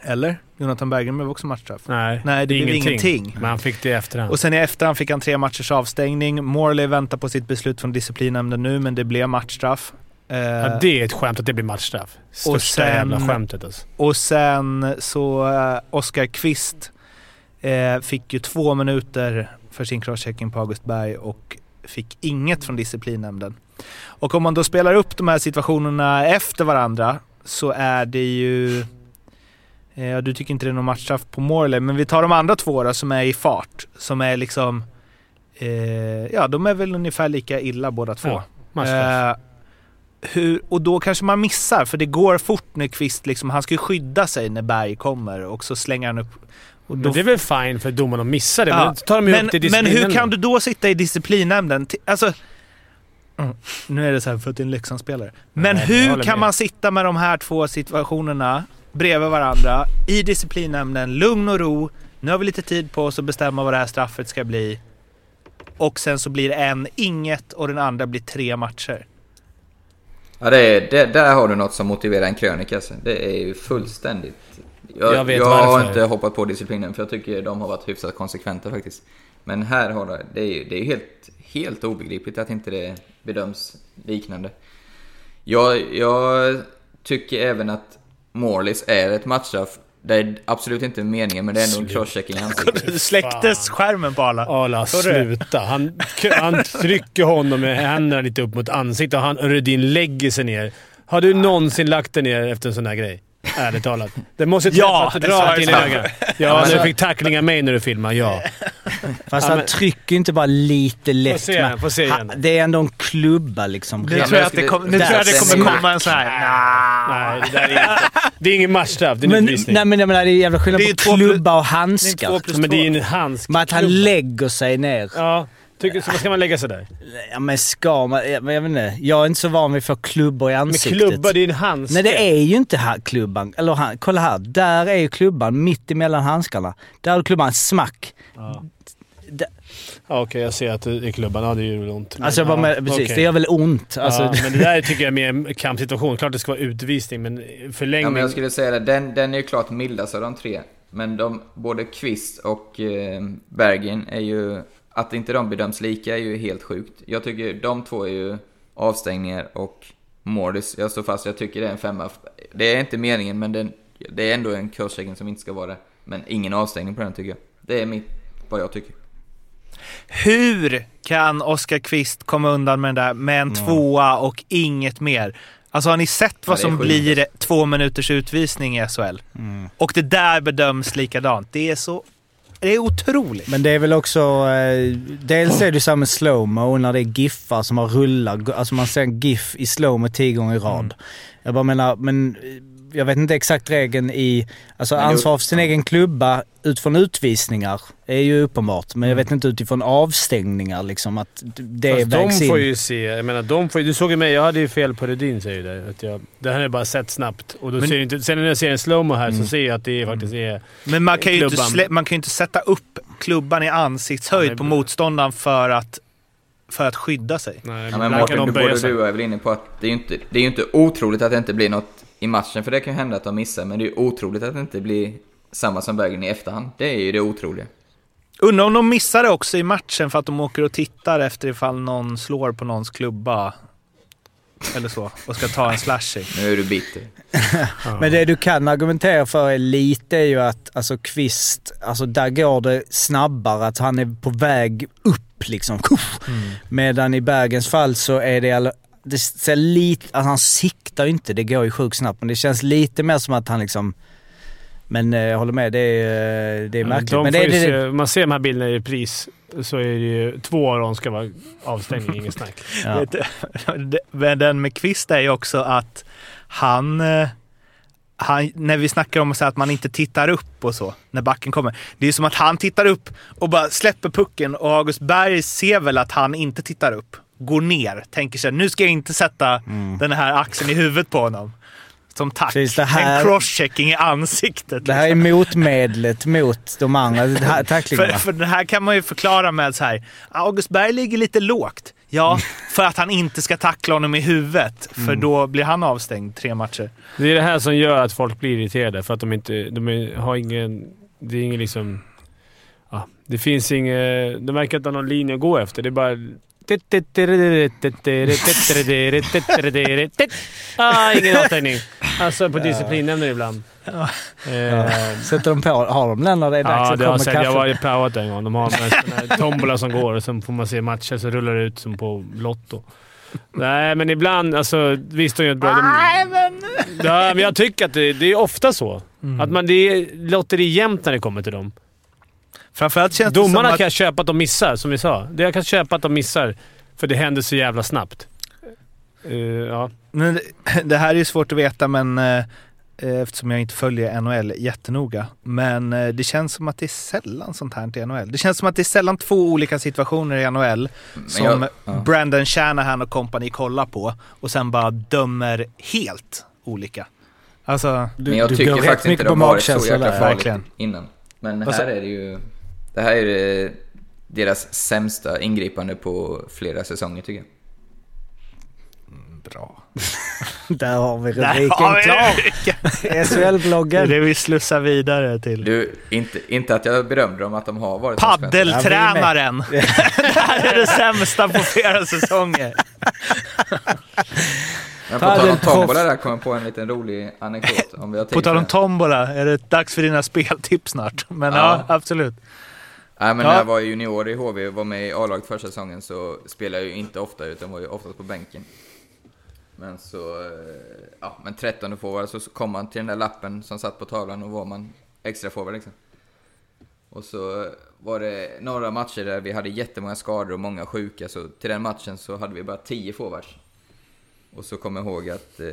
Eller? Jonathan Berggren blev också matchstraff. Nej, Nej, det blev ingenting. Men han fick det i efterhand. Och sen i efterhand fick han tre matchers avstängning. Morley väntar på sitt beslut från disciplinnämnden nu, men det blev matchstraff. Eh, ja, det är ett skämt att det blir matchstraff. Största sen- jävla skämtet alltså. Och sen så uh, Oskar Kvist eh, fick ju två minuter för sin crosschecking på August Berg och fick inget från disciplinnämnden. Och om man då spelar upp de här situationerna efter varandra så är det ju... eh, du tycker inte det är någon matchstraff på Morley, men vi tar de andra två då som är i fart. Som är liksom... Eh, ja, de är väl ungefär lika illa båda två. Ja. Eh, hur, och då kanske man missar, för det går fort när Kvist liksom, han ska ju skydda sig när Berg kommer och så slänger han upp... Och Men det är väl fine för domaren att missa det, men Ja, då tar de ju men, upp det i men hur kan du då sitta i disciplinnämnden? Alltså... Mm, nu är det så här för att det är en Leksandsspelare. Men Nej, hur kan med. man sitta med de här två situationerna bredvid varandra i disciplinnämnden, lugn och ro. Nu har vi lite tid på oss att bestämma vad det här straffet ska bli. Och sen så blir en inget och den andra blir tre matcher. Ja, det är, det, där har du något som motiverar en krönika. Alltså. Det är ju fullständigt... Jag, Jag vet jag har inte hoppat på disciplinen för jag tycker de har varit hyfsat konsekventa faktiskt. Men här har det, det är ju det är helt, helt obegripligt att inte det bedöms liknande. Jag, jag tycker även att Morlis är ett matchstraff. Det är absolut inte meningen men det är ändå en crosschecking i ansiktet. Du släcktes skärmen på alla. Arla, det? sluta. Han, han trycker honom med händerna lite upp mot ansiktet och han, Rudin lägger sig ner. Har du någonsin lagt dig ner efter en sån här grej? Ärligt talat. Det måste Ja, träffa det rakt in i ögat. Ja, du fick tackling av mig när du filmade, ja. Fast Ja, han men- trycker inte bara lite lätt. se igen, se igen. Det är ändå en klubba liksom. Nu tror men jag jag att det, kom, nu tror jag det kommer komma en sån här... Nej, det där är inte... Det är ingen matchstraff. Det är en Men, utvisning. nej men jag menar det är jävla skillnad Det är på klubba och Det är handskar. plus men det är en handsk. Men att han lägger sig ner. Ja. Tycker, så ska man lägga sig där? Ja men ska man... ja, Men jag vet inte. Jag är inte så van vid att få klubbor i Men ansiktet. klubba, det är en handske. Nej det är ju inte här klubban. Eller han, kolla här. Där är ju klubban mitt emellan handskarna. Där har du klubban, smack. Ja, Okej, jag ser att det är klubban. Ja, det gör väl ont. Men- Alltså jag bara ja, precis, okej. det gör väl ont. Alltså, ja, men det där tycker jag är mer en kampsituation. Klart det ska vara utvisning, men Ja, förlängning... men jag skulle säga det, den, den är ju klart mildast av de tre. Men de, både Kvist och eh, Bergin är ju... Att inte de bedöms lika är ju helt sjukt. Jag tycker de två är ju avstängningar och Mårdis, jag står fast, jag tycker det är en femma. Det är inte meningen, men det, det är ändå en kursägning som inte ska vara det. Men ingen avstängning på den tycker jag. Det är mitt, vad jag tycker. Hur kan Oskar Kvist komma undan med den där med en tvåa och inget mer? Alltså har ni sett vad Ja, som blir två minuters utvisning i SHL? Och det där bedöms likadant. Det är så... Det är otroligt. Men det är väl också... Eh, dels är det här med slowmo när det är giffar som har rullat. Alltså man ser en giff i slowmo tio gånger i rad. Mm. Jag bara menar, men jag vet inte exakt regeln i... Alltså Men ansvar för sin egen klubba utifrån utvisningar är ju uppenbart. Men jag vet inte utifrån avstängningar liksom att det Fast vägs de in. får ju se. Jag menar, de får, du såg ju mig, jag hade ju fel på Rudin säger du. Att jag, det här är bara sett snabbt. Och då Men- ser inte, sen när jag ser en slowmo här Mm. så ser jag att det faktiskt är... Men man kan, ju inte Klubban. slä, man kan ju inte sätta upp klubban i ansiktshöjd Ja, på motståndaren för att, för att skydda sig. Nej, Ja, men Mårten, de du, både sig. du och jag är väl inne på att det är ju inte, det är ju inte otroligt att det inte blir något i matchen, för det kan ju hända att de missar, men det är ju otroligt att det inte blir samma som Bergen i efterhand. Det är ju det otroliga. Undrar om de missar det också i matchen för att de åker och tittar efter ifall någon slår på någons klubba. Eller så. Och ska ta en slashing. Nu är du bitter. Men det du kan argumentera för är lite är ju att alltså Kvist, alltså där går det snabbare, att han är på väg upp liksom. Medan i Bergens fall så är det, all- det ser lite, alltså han siktar ju inte, det går ju sjukt snabbt, men det känns lite mer som att han liksom men eh, jag håller med, det är, eh, det är märkligt. De men det, det, se, man ser de här bilderna i repris så är det ju två av dem ska vara avstängning, inget snack. ja. Men den med Kvist är ju också att han, eh, han... När vi snackar om så här att man inte tittar upp och så, när backen kommer. Det är som att han tittar upp och bara släpper pucken och August Berg ser väl att han inte tittar upp. Går ner, tänker sig nu ska jag inte sätta den här axeln i huvudet på honom. Som tack. Precis, det här- En crosschecking i ansiktet. det här är motmedlet mot de andra här- För, tacklingarna. för det här kan man ju förklara med så här. August Berg ligger lite lågt. Ja, för att han inte ska tackla honom i huvudet. För då blir han avstängd tre matcher. Det är det här som gör att folk blir irriterade, för att de inte... De är, har ingen... Det är ingen liksom... Ja, det finns ingen... De verkar inte ha någon linje att gå efter. Det är bara... Ah, ingen avstängning. Alltså på disciplinnämnden ibland. Eh, Sätter de på, har de den när det är dags Ja, att har komma jag sett. Jag kaffe? var i praoat en gång. De har en tombola som går och sen får man se matcher så rullar det ut som på Lotto. Nej, men ibland... Alltså, visst, de gör ett bra... Nej, men... Ja, men jag tycker att det, det är ofta så. Att man, det är lotteri jämt när det kommer till dem. Framförallt känns det Domarna som att... kan jag köpa att de missar, som vi sa. Det jag kan köpa att de missar, för det händer så jävla snabbt. Eh, ja. Men det- det här är ju svårt att veta, men eh, eftersom jag inte följer NHL jättenoga. Men eh, det känns som att det är sällan sånt här i NHL. Det känns som att det är sällan två olika situationer i NHL som jag- ja. Brandon Shanahan och company kollar på och sen bara dömer helt olika. Alltså, Men jag du tycker faktiskt inte mycket på de har varit så jäkla farligt innan. Men sa- här är det ju... Det här är det, deras sämsta ingripande på flera säsonger tycker jag. bra. Där har vi rubriken har vi klar. SHL-bloggen. det vi slussar vidare till. Du, inte, inte att jag berömmer dem att de har varit. Paddeltränaren! det här är det sämsta på flera säsonger. Men på tal om tombola där kom jag på en liten rolig anekdot. Om vi har tid På tal om det. tombola, är det dags för dina speltips snart? Men ja, Ja. absolut. Nej, men Ja. när jag var junior i HV och var med i A-laget första säsongen så spelade jag ju inte ofta utan var ju oftast på bänken. Men så, eh, ja, men 13 forward så kom man till den där lappen som satt på tavlan och var man extra forward liksom. Och så var det några matcher där vi hade jättemånga skador och många sjuka, så till den matchen så hade vi bara 10 forwards. Och så kommer jag ihåg att eh,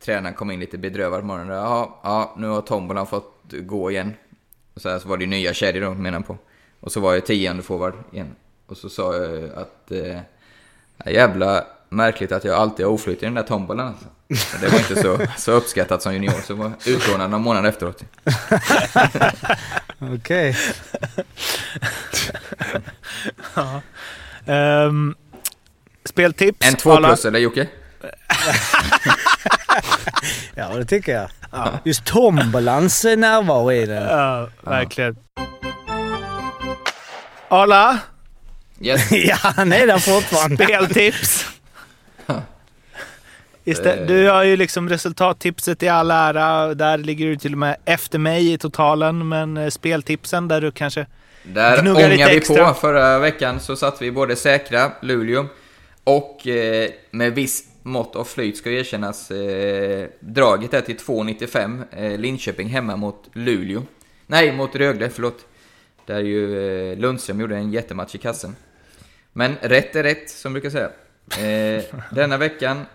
tränaren kom in lite bedrövad på morgonen. Ja, ja, nu har tombolan fått gå igen. Och så, här, så var det ju nya kedjor då, menar han på. Och så var jag tionde forward igen. Och så sa jag att eh, jävla märkligt att jag alltid har oflyt i den där tombolan. Alltså. Det var inte så, så uppskattat som junior, så var utlånad några månader efteråt. Okej. Ehm, speltips. En två plus eller Jocke? Ja, det tycker jag. Just tombolans närvaro i det. Ja, verkligen. Arla, Yes. ja, han är där fortfarande. speltips. Istället, du har ju liksom resultattipset i all ära. Där ligger du till och med efter mig i totalen. Men eh, speltipsen där du kanske... Där Gnuggar lite vi extra. på. Förra veckan så satt vi både säkra, Luleå, och eh, med viss mått av flyt ska erkännas. Eh, draget är till 2,95. Eh, Linköping hemma mot Luleå. Nej, mot Rögle, förlåt. Där ju eh, Lundström gjorde en jättematch i kassen. Men rätt är rätt, som brukar säga. Eh, denna veckan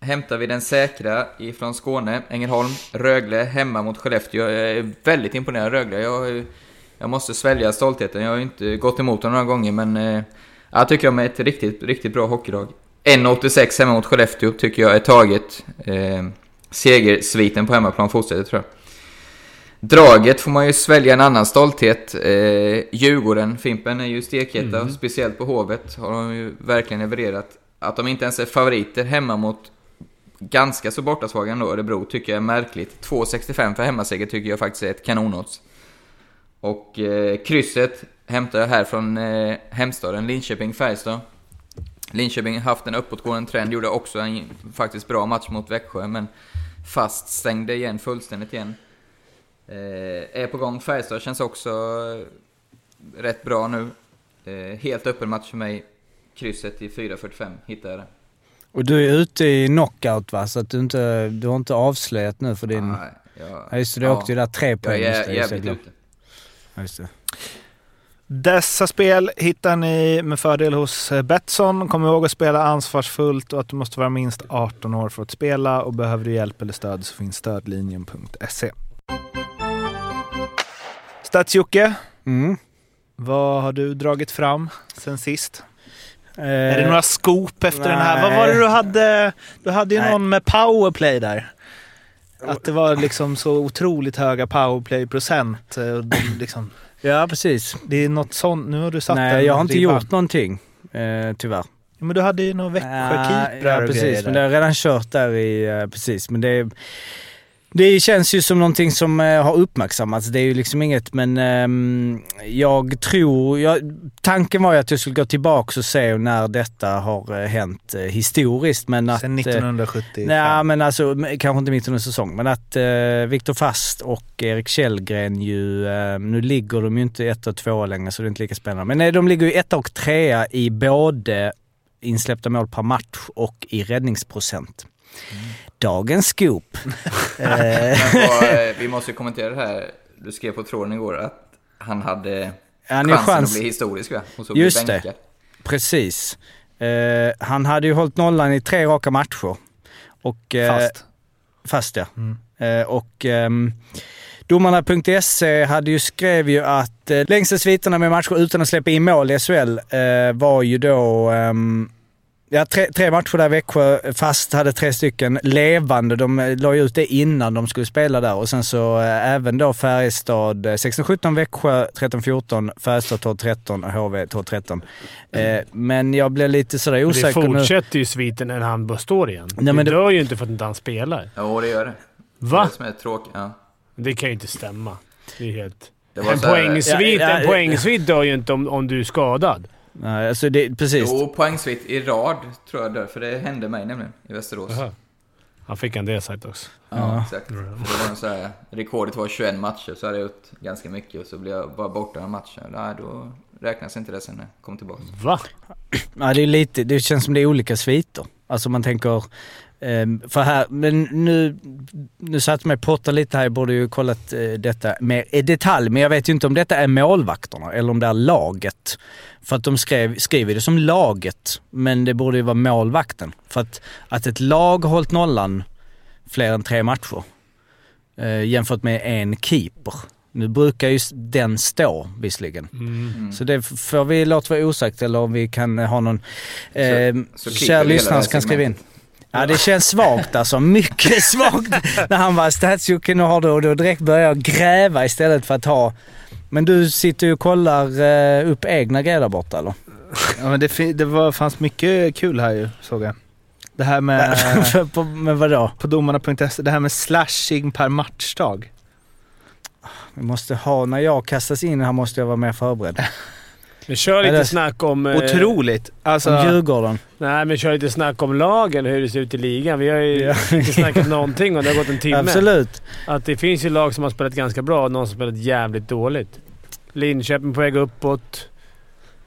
hämtar vi den säkra ifrån Skåne, Ängelholm, Rögle hemma mot Skellefteå. Jag är väldigt imponerad av Rögle. Jag, jag måste svälja stoltheten. Jag har ju inte gått emot dem några gånger, men eh, jag tycker de är ett riktigt, riktigt bra hockeylag. 1,86 hemma mot Skellefteå tycker jag är taget. Eh, segersviten på hemmaplan fortsätter tror jag. Draget får man ju svälja en annan stolthet. Eh, Djurgården, Fimpen, är ju stekheta, speciellt på Hovet har de ju verkligen levererat. Att de inte ens är favoriter hemma mot ganska så bortasvaga ändå, Örebro, tycker jag är märkligt. 2,65 för hemmaseger tycker jag faktiskt är ett kanonodds. Och eh, krysset hämtar jag här från eh, hemstaden Linköping-Färjestad. Linköping har haft en uppåtgående trend, gjorde också en faktiskt bra match mot Växjö, men fast stängde igen fullständigt igen. Eh, är på gång. Färjestad känns också eh, rätt bra nu. Eh, helt öppen match för mig. Krysset i 4.45 hittar jag det. Och du är ute i knockout va? Så att du inte, du har inte avslöjat nu för din... Nej, jag, Ja just det, du åkte ju där tre jag poäng. är just det, jävligt ute. Ja, just det. Dessa spel hittar ni med fördel hos Betsson. Kom ihåg att spela ansvarsfullt och att du måste vara minst 18 år för att spela. Och behöver du hjälp eller stöd så finns stödlinjen.se. Stats-Jocke, Mm. vad har du dragit fram sen sist? Eh, Är det några scoop efter den här? Vad nej. var det du hade? Du hade ju Nej. någon med powerplay där. Att det var liksom så otroligt höga powerplay-procent. eh, Liksom, Ja, precis. det är något sånt. Nu har du satt Nej, jag har inte ribba. gjort någonting. Eh, tyvär. Ja, men du hade ju några Växjö-keeprar ja, och precis. Men det har jag redan kört där i... eh, precis, men det... Det känns ju som någonting som eh, har uppmärksammats. Det är ju liksom inget, men ehm, jag tror... Jag, tanken var ju att jag skulle gå tillbaka och se när detta har eh, hänt eh, historiskt. Men att, Sen eh, 1975. Nej, men alltså kanske inte mitt under säsong. Men att eh, Viktor Fast och Erik Källgren ju, eh, nu ligger de ju inte ett och två längre så det är inte lika spännande. Men nej, de ligger ju etta och trea i både insläppta mål per match och i räddningsprocent. Dagens scoop. Eh, vad, eh, vi måste ju kommentera det här. Du skrev på tråden igår att han hade Han chansen chans- att bli historisk va? Och så Just bli det. Precis. Eh, han hade ju hållit nollan i tre raka matcher. Och, eh, Fast. Fast ja. Mm. Eh, och um, domarna.se hade ju skrev ju att längsta sviterna med matcher utan att släppa in mål i SHL var ju då ehm, Ja, tre, tre matcher där Växjö fast hade tre stycken levande. De eh, la ju ut det innan de skulle spela där och sen så eh, även då Färjestad eh, 16-17, Växjö 13-14, Färjestad 12-13 och HV 12-13. Eh, men jag blev lite sådär det osäker nu. fortsätter ju sviten när han står igen. Nej, men det det- dör ju inte för att inte han spelar. Jo, det gör det. Va? Det är det som är tråkigt. Ja. Det kan ju inte stämma. Det är helt... Det En poängsvit, Ja, ja, poängsvit dör ju inte om, om du är skadad. Nej, alltså det, precis. Jo, poängsvit i rad tror jag dör, för det hände mig nämligen i Västerås. Jaha. Han fick en det sagt också. Ja, exakt. För det var en så här, rekordet var 21 matcher, så hade jag gjort ganska mycket och så blev jag bara borta en match. Nej, då räknas inte det sen när jag kom tillbaka. Va? Ja, det är lite, det känns som det är olika sviter. Alltså man tänker, för här, men nu, nu satt mig potta lite här, jag borde ju kollat eh, detta mer i detalj, men jag vet ju inte om detta är målvakterna eller om det är laget. För att de skrev, skriver det som laget, men det borde ju vara målvakten. För att, att ett lag har hållit nollan fler än tre matcher eh, jämfört med en keeper. Nu brukar ju den stå visserligen. Mm. Så det får vi låta vara osagt eller om vi kan ha någon eh, så kär lyssnare som kan skriva in. Ja det känns svagt alltså, mycket svagt. När han var statsjocke, nu har du och då direkt börjar gräva istället för att ha... Men du sitter ju och kollar eh, upp egna grejer där borta eller? Ja, men det, det var, fanns mycket kul här ju, såg jag. Det här med... På, men vadå? På domarna.se. Det här med slashing per matchdag. Vi måste ha, när jag kastas in här måste jag vara mer förberedd. Vi kör lite Eller- snack om... eh, Otroligt. Alltså, Som Djurgården. Nej, men vi kör lite snack om lagen hur det ser ut i ligan. Vi har ju Ja. inte snackat någonting och det har gått en timme. Absolut. Att det finns ju lag som har spelat ganska bra och någon som har spelat jävligt dåligt. Linköping på väg uppåt.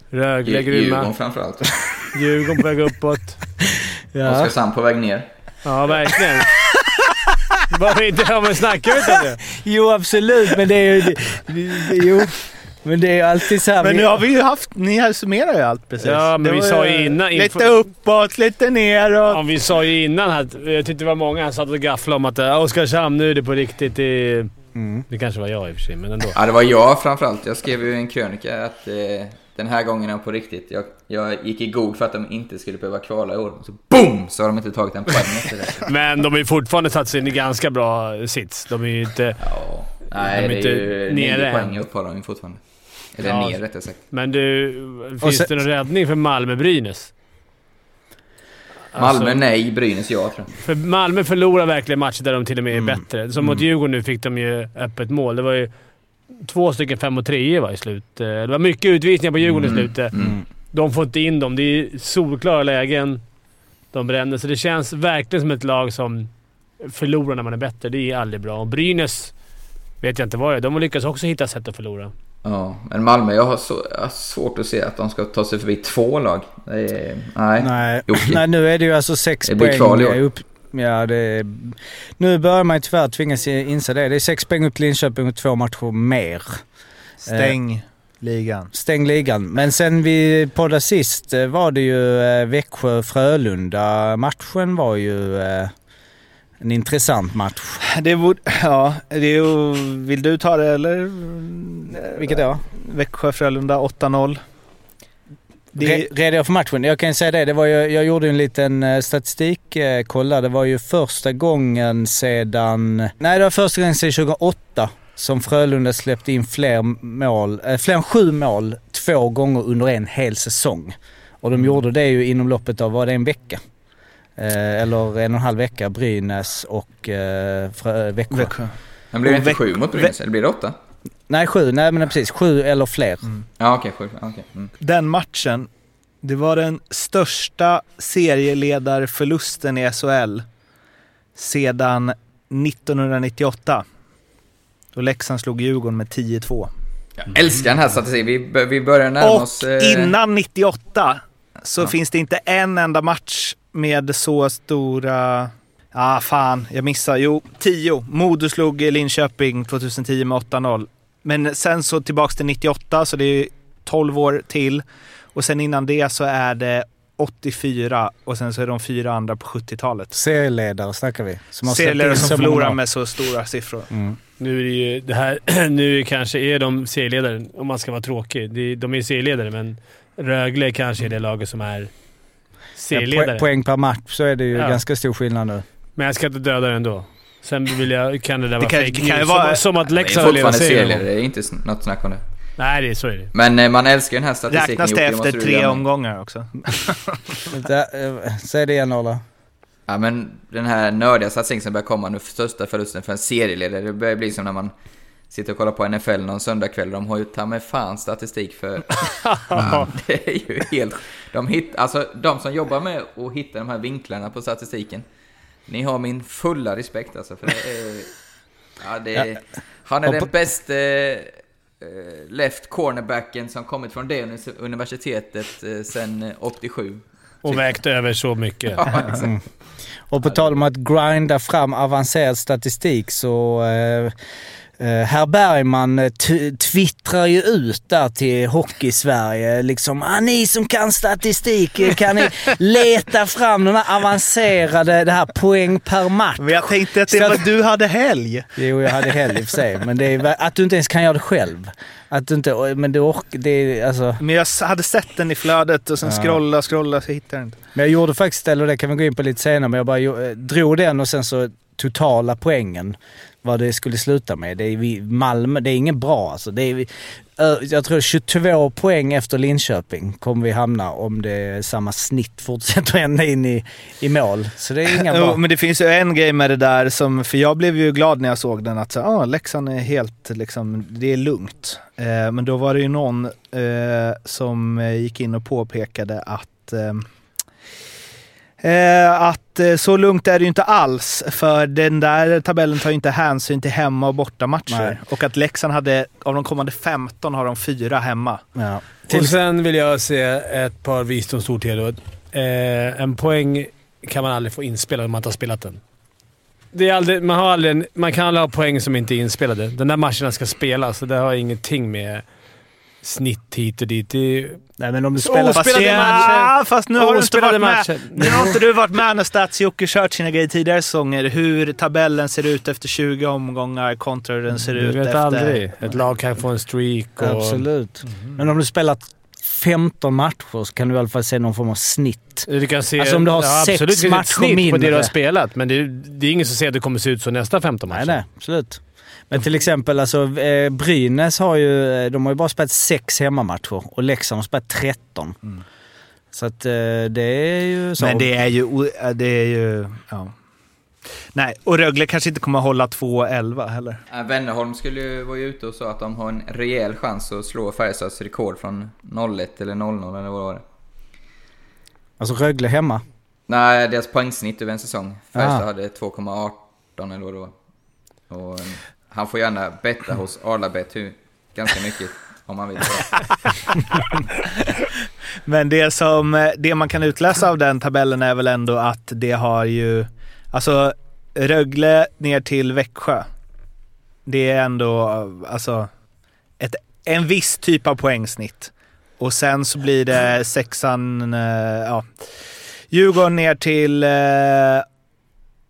Rögle Djurgården grymma. framförallt. Djurgården på väg uppåt. Ja. Oskarshamn på väg ner. Ja, verkligen. Varför inte? Ja, men snackar vi inte om det? Jo, absolut. Men det är ju... Det, det, jo. Men det är ju alltid så här... men nu har vi ju haft... Ni summerar ju allt precis. Ja, men Det vi sa ju innan- Lite inför- uppåt, lite neråt. Ja, vi sa ju innan att... Jag tyckte det var många som satt och gafflade om att Oskarshamn, nu är det på riktigt. Det, Mm. det kanske var jag i och för sig, men ändå. Ja, det var jag framförallt. Jag skrev ju en krönika att eh, den här gången är på riktigt. Jag, jag gick i god för att de inte skulle behöva kvala i år. Så BOOM! Så har de inte tagit en poäng efter det. Men de har ju fortfarande satt sig in i ganska bra sits. De är ju inte... Ja, nej, De är det är inte ju nere nio än. poäng upp har de ju fortfarande. Eller Ja. ner rättare sagt. Men du, finns sen- det någon räddning för Malmö-Brynäs? Malmö Alltså, nej, Brynäs ja tror jag. För Malmö förlorar verkligen matcher där de till och med är Mm. bättre. Som mot Djurgården nu fick de ju öppet mål. Det var ju två stycken fem och tre va, i slut. Eh, Det var mycket utvisningar på Djurgården i Mm. slutet. Mm. De får inte in dem. Det är solklara lägen. De bränner. Så det känns verkligen som ett lag som förlorar när man är bättre. Det är aldrig bra. Och Brynäs vet jag inte vad det är. De lyckas också hitta sätt att förlora. Ja, men Malmö, jag har, så, jag har svårt att se att de ska ta sig förbi två lag. Det är, nej. Nej. Nej, nu är det ju alltså sex Det blir poäng kval i år. upp. Ja, det Nu börjar man ju tyvärr tvingas inse det. Det är sex poäng upp till Linköping och två matcher mer. Stäng ligan. Stäng ligan. Men sen vi poddade sist eh, var det ju eh, Växjö-Frölunda. Matchen var ju eh, en intressant match. Det borde... Ja, det är ju... Vill du ta det eller? Vilket då? Växjö-Frölunda 8-0. Det Re- Redogör jag för matchen? Jag kan ju säga det. det var ju, jag gjorde en liten eh, statistikkolla. Det var ju första gången sedan... Nej, det var första gången sedan 2008 som Frölunda släppte in fler mål, eh, fler än sju mål två gånger under en hel säsong. Och de gjorde det ju inom loppet av, var det en vecka? Eh, eller en och en halv vecka, Brynäs och eh, Frö, Växjö. Växjö. Men blir det Och inte sju mot Brynäs? Eller blir det åtta? Nej, sju. Nej, men precis. Sju eller fler. Ja, okej. sju. Ja, okej. Mm. Den matchen, det var den största serieledarförlusten i SHL sedan 1998. Då Leksand slog Djurgården med 10-2. Jag älskar den här statistiken. Vi, vi börjar närma Och oss... eh, innan 98 så Ja. finns det inte en enda match med så stora... Ah, fan, jag missar. Jo, 10. Modo slog Linköping 2010 med 8-0. Men sen så tillbaks till 98, så det är 12 år till. Och sen innan det så är det 84 och sen så är de fyra andra på 70-talet. Serieledare snackar vi. Som Serieledare som förlorar med så stora siffror. Mm. Nu är det ju det här... Nu kanske är de serieledare, om man ska vara tråkig. De är serieledare, men Rögle kanske är det laget som är serieledare. po- poäng per match så är det ju Ja. ganska stor skillnad nu. Men jag ska inte döda det ändå. Sen vill jag, kan det där Det vara kan- fake det kan news. vara- Som, som att Leksand fortfarande serien. serieledare. Det är inte något snack om det. Nej, det är, så är det. Men eh, man älskar den här statistiken. Räknas det efter tre glömma. omgångar också? Eh, Säg det igen Ola. Ja, men den här nördiga statistiken som börjar komma nu, största förlusten för en serieledare, det börjar bli som när man sitter och kollar på NFL någon söndagkväll. De har ju ta med fan statistik för... det är ju helt... De, hit, alltså, de som jobbar med att hitta de här vinklarna på statistiken, ni har min fulla respekt alltså. För det är, ja, det är, han är den bästa eh, left cornerbacken som kommit från det universitetet eh, sen eh, 87. Och vägt över så mycket. Ja, exakt. Och på tal om att grinda fram avancerad statistik så eh, eh, herr Bergman eh, twittrar ju ut där till Hockey-Sverige liksom ah, ni som kan statistik, eh, kan ni leta fram den här avancerade, det här poäng per match? Men jag tänkte att det Så var att- du hade helg. Jo, jag hade helg i och för sig, men det är, att du inte ens kan göra det själv. Att du inte, men du orkar, det är alltså... Men jag hade sett den i flödet och sen Ja. scrolla, scrolla så hittade jag den inte. Men jag gjorde faktiskt, eller det kan vi gå in på lite senare, men jag bara eh, drog den och sen så totala poängen. Vad det skulle sluta med. Det är vi, Malmö, det är ingen bra alltså. Det är, jag tror 22 poäng efter Linköping kommer vi hamna om det samma snitt fortsätter ända in i, i mål. Så det är inga bra. men det finns ju en grej med det där som, för jag blev ju glad när jag såg den att så, ah, Leksand är helt liksom, det är lugnt. Eh, men då var det ju någon eh, som eh, gick in och påpekade att eh, Eh, att eh, så lugnt är det ju inte alls, för den där tabellen tar ju inte hänsyn till hemma och bortamatcher. Nej. Och att Leksand hade, av de kommande 15 har de fyra hemma. Ja. Och sen vill jag se ett par visdomsord till. Eh, en poäng kan man aldrig få inspelad om man inte har spelat den. Det är aldrig, man, har aldrig, en- man kan aldrig ha poäng som inte är inspelade. Den där matcherna ska spelas, så det har ingenting med snitt hit och dit. Det är, Nej, men om du spelar... spela- Spelade ja, matcher. fast nu har du inte varit med. matcher. Nu har inte du varit med när Stats-Jocke kört sina grejer tidigare säsonger. Hur tabellen ser ut efter 20 omgångar kontra hur den ser du ut vet efter... aldrig. Ett lag kan få en streak och... Absolut. Men om du spelar 15 matcher så kan du i alla fall se någon form av snitt. Du kan se, Alltså om du har ja, sex absolut, matcher snitt på det mindre. du har spelat, men det är, det är ingen som säger att det kommer se ut så nästa 15 matcher. Nej, nej. Absolut. Men till exempel alltså, eh, Brynäs har ju, de har ju bara spelat sex hemmamatcher och Leksand har spelat 13. Så att eh, det är ju så. Men det är ju... Det är ju ja. Nej, och Rögle kanske inte kommer hålla 2-11 heller. Äh, Wennerholm skulle ju vara ute och sa att de har en rejäl chans att slå Färjestads rekord från 0-1 eller 0-0 eller vad var det? Alltså Rögle hemma. Nej, deras poängsnitt över en säsong. Färjestad hade 2,18 eller vad det var. Och eh, han får gärna betta hos Arlabet ganska mycket om han vill. Men det som det man kan utläsa av den tabellen är väl ändå att det har ju... Alltså Rögle ner till Växjö. Det är ändå alltså ett, en viss typ av poängsnitt. Och sen så blir det sexan, eh, ja. Djurgården ner till eh,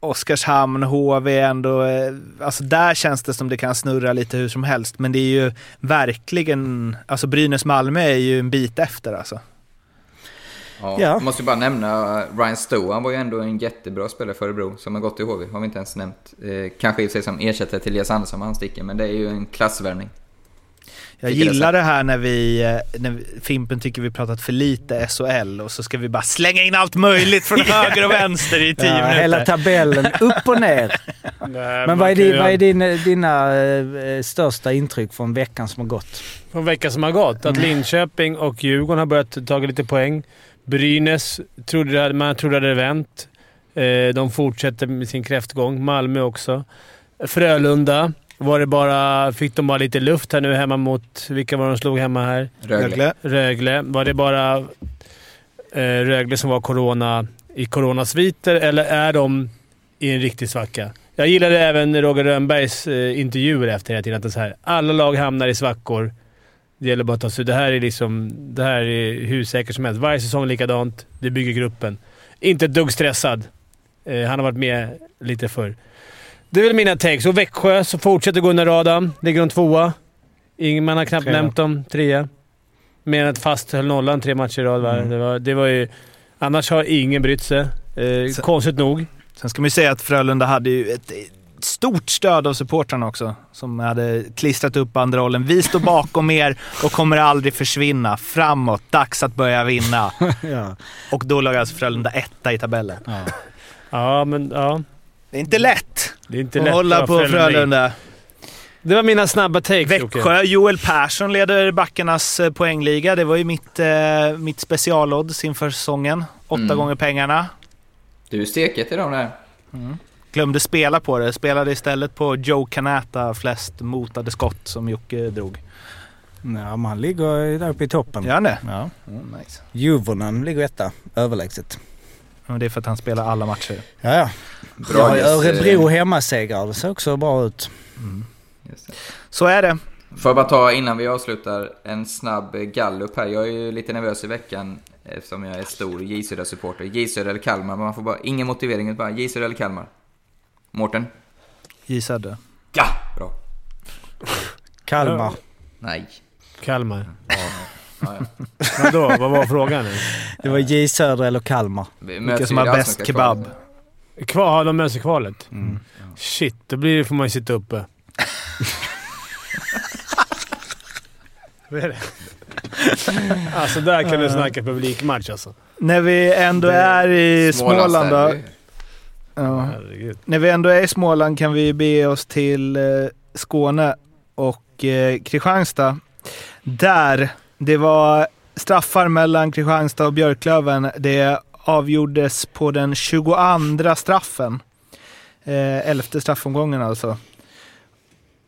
Oskarshamn, HV ändå. Eh, alltså där känns det som det kan snurra lite hur som helst. Men det är ju verkligen, alltså Brynäs-Malmö är ju en bit efter alltså. Ja, Ja. Jag måste ju bara nämna uh, Ryan Stowe, han var ju ändå en jättebra spelare för Örebro som har gått i HV, har vi inte ens nämnt. Eh, kanske i och för sig som ersättare till Elias Andersson om han sticker, men det är ju en klassvärvning. Jag gillar det här när vi, eh, när Fimpen tycker vi pratat för lite SHL och så ska vi bara slänga in allt möjligt från höger och vänster i tio Ja, minuter. hela tabellen, upp och ner. Nej, Men vad är, din, vad är din, dina eh, största intryck från veckan som har gått? Från veckan som har gått. Att Linköping och Djurgården har börjat ta lite poäng. Brynäs trodde det- man trodde det hade vänt. Eh, De fortsätter med sin kräftgång. Malmö också. Frölunda var det bara, fick de bara lite luft här nu hemma mot... Vilka var de slog hemma här? Rögle. Rögle. Var det bara eh, Rögle som var corona i coronasviter eller är de i en riktig svacka? Jag gillade även Roger Rönnbergs eh, intervjuer efter hela tiden. Att det är så här, alla lag hamnar i svackor. Det gäller bara att ta sig Det här är liksom... Det här är hur säkert som helst. Varje säsong likadant. Det bygger gruppen. Inte ett dugg stressad. Eh, han har varit med lite förr. Det är väl mina takes. Och Växjö så fortsätter gå under radarn. Ligger de tvåa. Ingen, man har knappt Trea. nämnt dem. Trea. Mer än att fast höll nollan tre matcher i rad. Mm. Det, var, det var ju... Annars har ingen brytt sig. Eh, Så- konstigt nog. Sen ska man ju säga att Frölunda hade ju ett stort stöd av supportrarna också. Som hade klistrat upp banderollen. Vi står bakom er och kommer aldrig försvinna. Framåt, dags att börja vinna. Ja. Och då låg alltså Frölunda etta i tabellen. Ja, men ja. Det är inte lätt Det är inte lätt hålla på Frölunda. Det var mina snabba takes. Växjö, Joel Persson leder backarnas eh, poängliga. Det var ju mitt, eh, mitt specialodds inför säsongen. Åtta Mm. gånger pengarna. Du är steket i dem där. Glömde spela på det. Spelade istället på Joe Canata flest motade skott som Jocke drog. Ja, man ligger där uppe i toppen. Gör han det? Ja. Mm, nice. Juvonen ligger etta, överlägset. Ja, det är för att han spelar alla matcher. Ja, ja. Bra gäst, Örebro eh, hemmasegrar. Det ser också bra ut. just det. Så är det. Får jag bara ta innan vi avslutar en snabb eh, gallup här. Jag är ju lite nervös i veckan eftersom jag är stor J Södra-supporter. J Södra eller Kalmar, men man får bara ingen motivering, utan bara J Södra eller Kalmar. Mårten? J Södra. Ja! Bra. Kalmar. Nej. Kalmar. Ja, ja. Vadå? Vad var frågan? nu? Det var J Södra eller Kalmar. Vi Vilka som har bäst kebab. Kvar, har de med sig kvalet? Shit, då blir det, får man ju sitta uppe. Vad är det? alltså där kan du snacka publikmatch alltså. När vi ändå är i Småland då. Ja. Herregud. När vi ändå är i Småland kan vi bege oss till eh, Skåne och eh, Kristianstad. Där det var straffar mellan Kristianstad och Björklöven. Det avgjordes på den 22 straffen. Eh, elfte straffomgången alltså.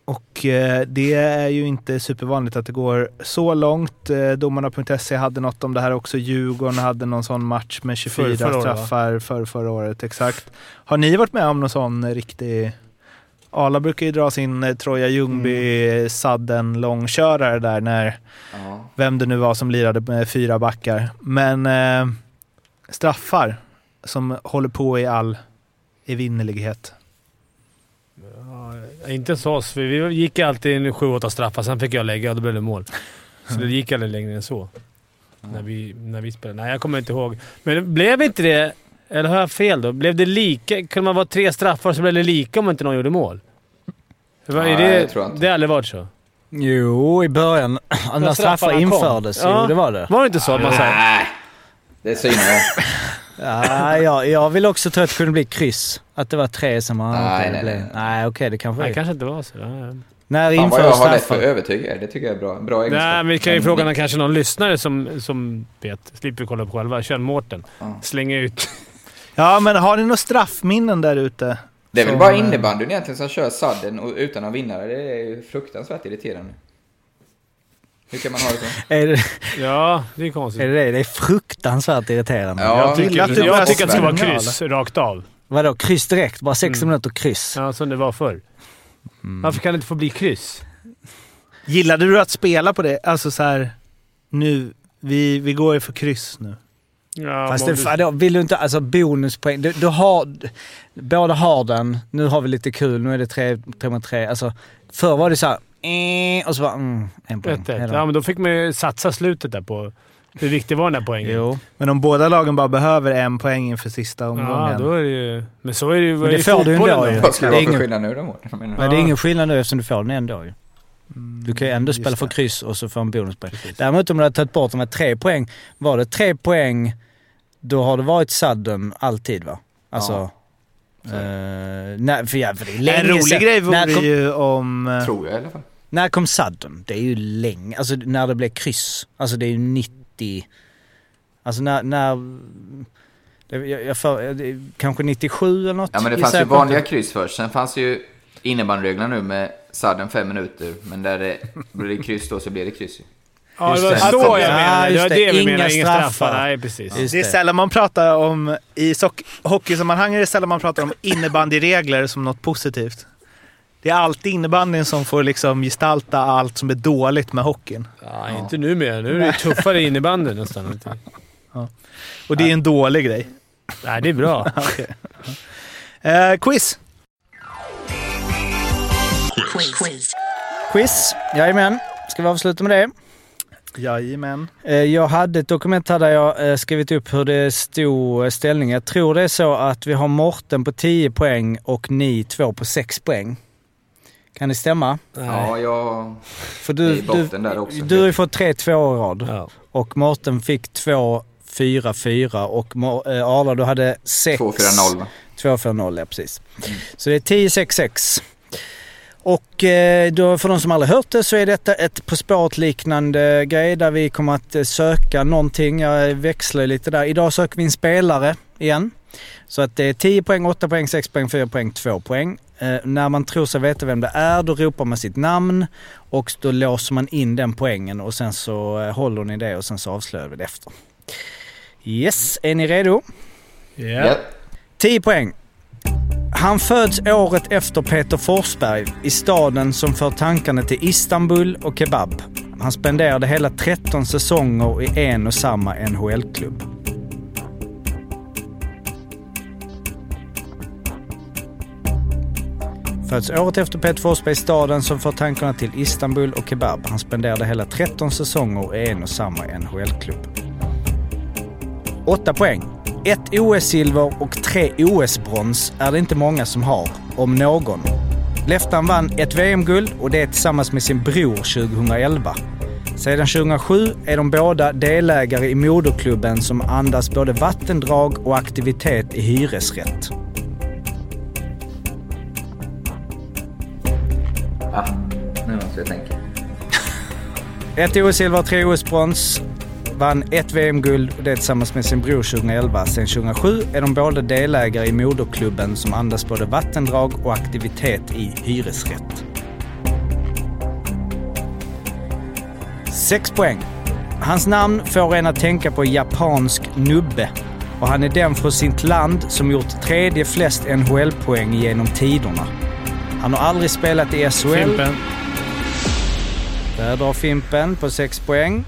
Och eh, det är ju inte supervanligt att det går så långt. Eh, Domarna.se hade något om det här också. Djurgården hade någon sån match med 24 Förr- förra straffar för förra året. Exakt. Har ni varit med om någon sån riktig... Arla brukar ju dra sin eh, Troja Ljungby Mm. sadden långkörare där när Ja. vem det nu var som lirade med fyra backar. Men eh, straffar som håller på i all evinnerlighet. Ja, inte hos oss, för vi gick alltid en 7-8 straffar, sen fick jag lägga och då blev det mål. Så det gick aldrig längre än så. När vi, när vi spelade. Nej, jag kommer inte ihåg. Men blev inte det... Eller har jag fel då? Blev det lika? Kunde man vara tre straffar så blev det lika om inte någon gjorde mål? Nej, det, jag tror inte. det har aldrig varit så. Jo, i början när straffar straffarna kom. infördes. Ja. Jo, det var det. Var det inte så man sa... Nej, det synar jag. Ja, jag, jag vill också tro att det kunde bli kryss. Att det var tre som man... Nej, det nej, nej. Nej, okej, det kanske Nej, är. kanske inte var så. Ja. När Fan vad jag har lätt för att övertyga er. Det tycker jag är bra. Bra egenskap. Nej, men vi kan ju Men- fråga när kanske någon lyssnare som, som vet. Slipper kolla på själva. Kör Mårten. Ja. Slänger ut. Ja, men har ni några straffminnen där ute? Det är väl bara eh, innebandyn egentligen som kör sadden och utan att vinna. Det är ju fruktansvärt irriterande. Hur kan man ha det så? Är det, Ja, det är konstigt. är det det? Det är fruktansvärt irriterande. Ja, jag gillar att tycker, jag tycker att det ska vara kryss rakt av. Vadå, kryss direkt? Bara 60 Mm. minuter kryss? Ja, som det var förr. Mm. Varför kan det inte få bli kryss? Gillade du att spela på det? Alltså så här, nu, vi, vi går ju för kryss nu. Ja, Fast det, du- då vill du inte... Alltså bonuspoäng. Du, du har... Båda har den. Nu har vi lite kul. Nu är det tre, tre mot tre. Alltså, förr var det så här... Eh, och så var mm, en poäng. Ett, ett. Ja, men då fick man ju satsa slutet där på hur viktig var den där poängen. Jo. Men om båda lagen bara behöver en poäng inför sista omgången. Ja, då är det ju... Men så är det ju Men det i får du ändå då. ju. Vad ska det vara för ingen- skillnad nu då? Men det är ingen skillnad nu eftersom du får den ändå ju. Du kan ju ändå Mm, spela just för kryss och så få en bonuspoäng. Däremot om du hade tagit bort de här tre poäng. Var det tre poäng, då har det varit sudden alltid va? Alltså... Ja. Så. eh, nej, för, ja, för det är länge En rolig sedan. grej vore kom, ju om... eh, Tror jag i alla fall. När kom sudden? Det är ju länge. Alltså när det blev kryss. Alltså det är ju 90... Alltså när... när det, jag, jag för, det, kanske 97 eller något? Ja, men det fanns ju vanliga kryss först. Sen fanns ju innebandyreglerna nu med sadden fem minuter. Men där det blir det kryss då så blir det kryss ju. Ja, det var det. så jag Ja, menade. Det var det. det vi Inga menade. Inga straffar. straffar. Nej, precis. Just Det är det. sällan man pratar om, i hockeysammanhang är det sällan man pratar om innebandyregler som något positivt. Det är alltid innebandyn som får liksom gestalta allt som är dåligt med hockeyn. Ja, inte nu mer. Nu är det tuffare innebandy nästan. Och det är en dålig grej. Nej, det är bra. Okej. Eh, quiz! Quiz. Jajamän. Ska vi avsluta med det? Jajamän. Eh, Jag hade ett dokument här där jag eh, skrivit upp hur det stod eh, ställning. Jag tror det är så att vi har Morten på 10 poäng och ni två på 6 poäng. Kan det stämma? Ja, jag... För Det är du, i botten där också. du har ju fått tre två i rad. Ja. Och Morten fick två, fyra, fyra och Mo- eh, Arla du hade sex. 2-4-0 va? 2-4-0, ja precis. Så det är 10-6-6. Och eh, då, för de som aldrig hört det så är detta ett På spåret liknande grej där vi kommer att eh, söka någonting. Jag växlar lite där. Idag söker vi en spelare igen. Så att det är 10 poäng, 8 poäng, 6 poäng, 4 poäng, 2 poäng. Eh, när man tror sig veta vem det är då ropar man sitt namn och då låser man in den poängen och sen så eh, håller ni det och sen så avslöjar vi det efter. Yes, är ni redo? Ja. Ja. 10 poäng. Han föds året efter Peter Forsberg i staden som för tankarna till Istanbul och kebab. Han spenderade hela 13 säsonger i en och samma NHL-klubb. Föds året efter Peter Forsberg i staden som för tankarna till Istanbul och kebab. Han spenderade hela 13 säsonger i en och samma NHL-klubb. 8 poäng. Ett OS-silver och tre OS-brons är det inte många som har, om någon. Leftan vann ett VM-guld och det tillsammans med sin bror 2011. Sedan 2007 är de båda delägare i moderklubben som andas både vattendrag och aktivitet i hyresrätt. Ah, nu måste jag tänka. Ett OS-silver, tre OS-brons. Vann ett VM-guld och det tillsammans med sin bror 2011. Sen 2007 är de båda delägare i moderklubben som andas både vattendrag och aktivitet i hyresrätt. Sex poäng. Hans namn får en att tänka på japansk nubbe. Och han är den från sitt land som gjort tredje flest NHL-poäng genom tiderna. Han har aldrig spelat i SHL. Fimpen. Där drar Fimpen på 6 poäng.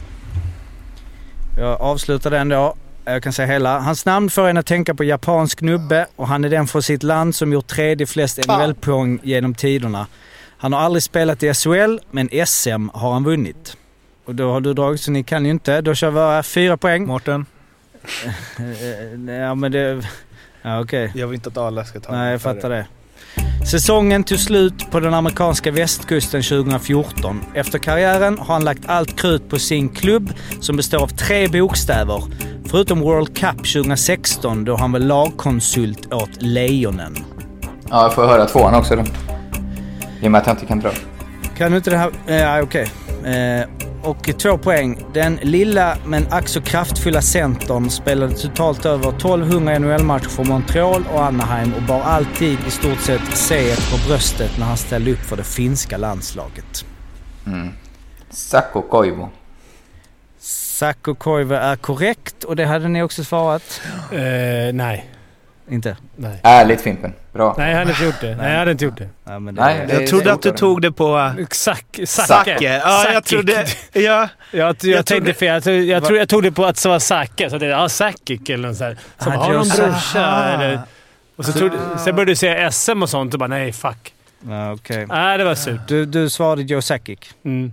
Jag avslutar den då. Jag kan säga hela. Hans namn får en att tänka på japansk nubbe och han är den från sitt land som gjort tredje flest NHL-poäng genom tiderna. Han har aldrig spelat i SHL, men SM har han vunnit. Och då har du dragit, så ni kan ju inte. Då kör vi bara fyra poäng. Mårten, Ja men det... Ja okej. jag vill inte att alla ska ta Nej, jag fattar det. Säsongen tog slut på den amerikanska västkusten 2014. Efter karriären har han lagt allt krut på sin klubb som består av tre bokstäver. Förutom World Cup 2016 då han var lagkonsult åt Lejonen. Ja, jag får höra tvåan också då. I och med att jag inte kan dra. Kan du inte det här? Eh, Ja, okej. Eh, och två poäng. Den lilla men ack så kraftfulla centern spelade totalt över 1200 NHL-matcher för Montreal och Anaheim och bar alltid i stort sett C på bröstet när han ställde upp för det finska landslaget. Mm. Sakko Koivu. Sakko Koivu är korrekt och det hade ni också svarat. Eh, nej. Inte? Nej. Ärligt Fimpen. Bra. Nej, jag hade inte gjort det. Nej, jag hade inte gjort det. Ja, men det Nej, det- Jag trodde att du tog det på Sack, Zacke. Zacke. Ja, jag trodde... Ja, Jag, jag, Jag tänkte fel. Jag, trodde, jag, trodde, jag tog det på att det var Zacke. Så det ja, Sakic eller något sånt. Som har någon brorsa eller... Och så trodde, sen började du säga SM och sånt och bara nej, fuck. Ja, okej. Nej, det var surt. Du, du svarade Joe Sakic. Mm.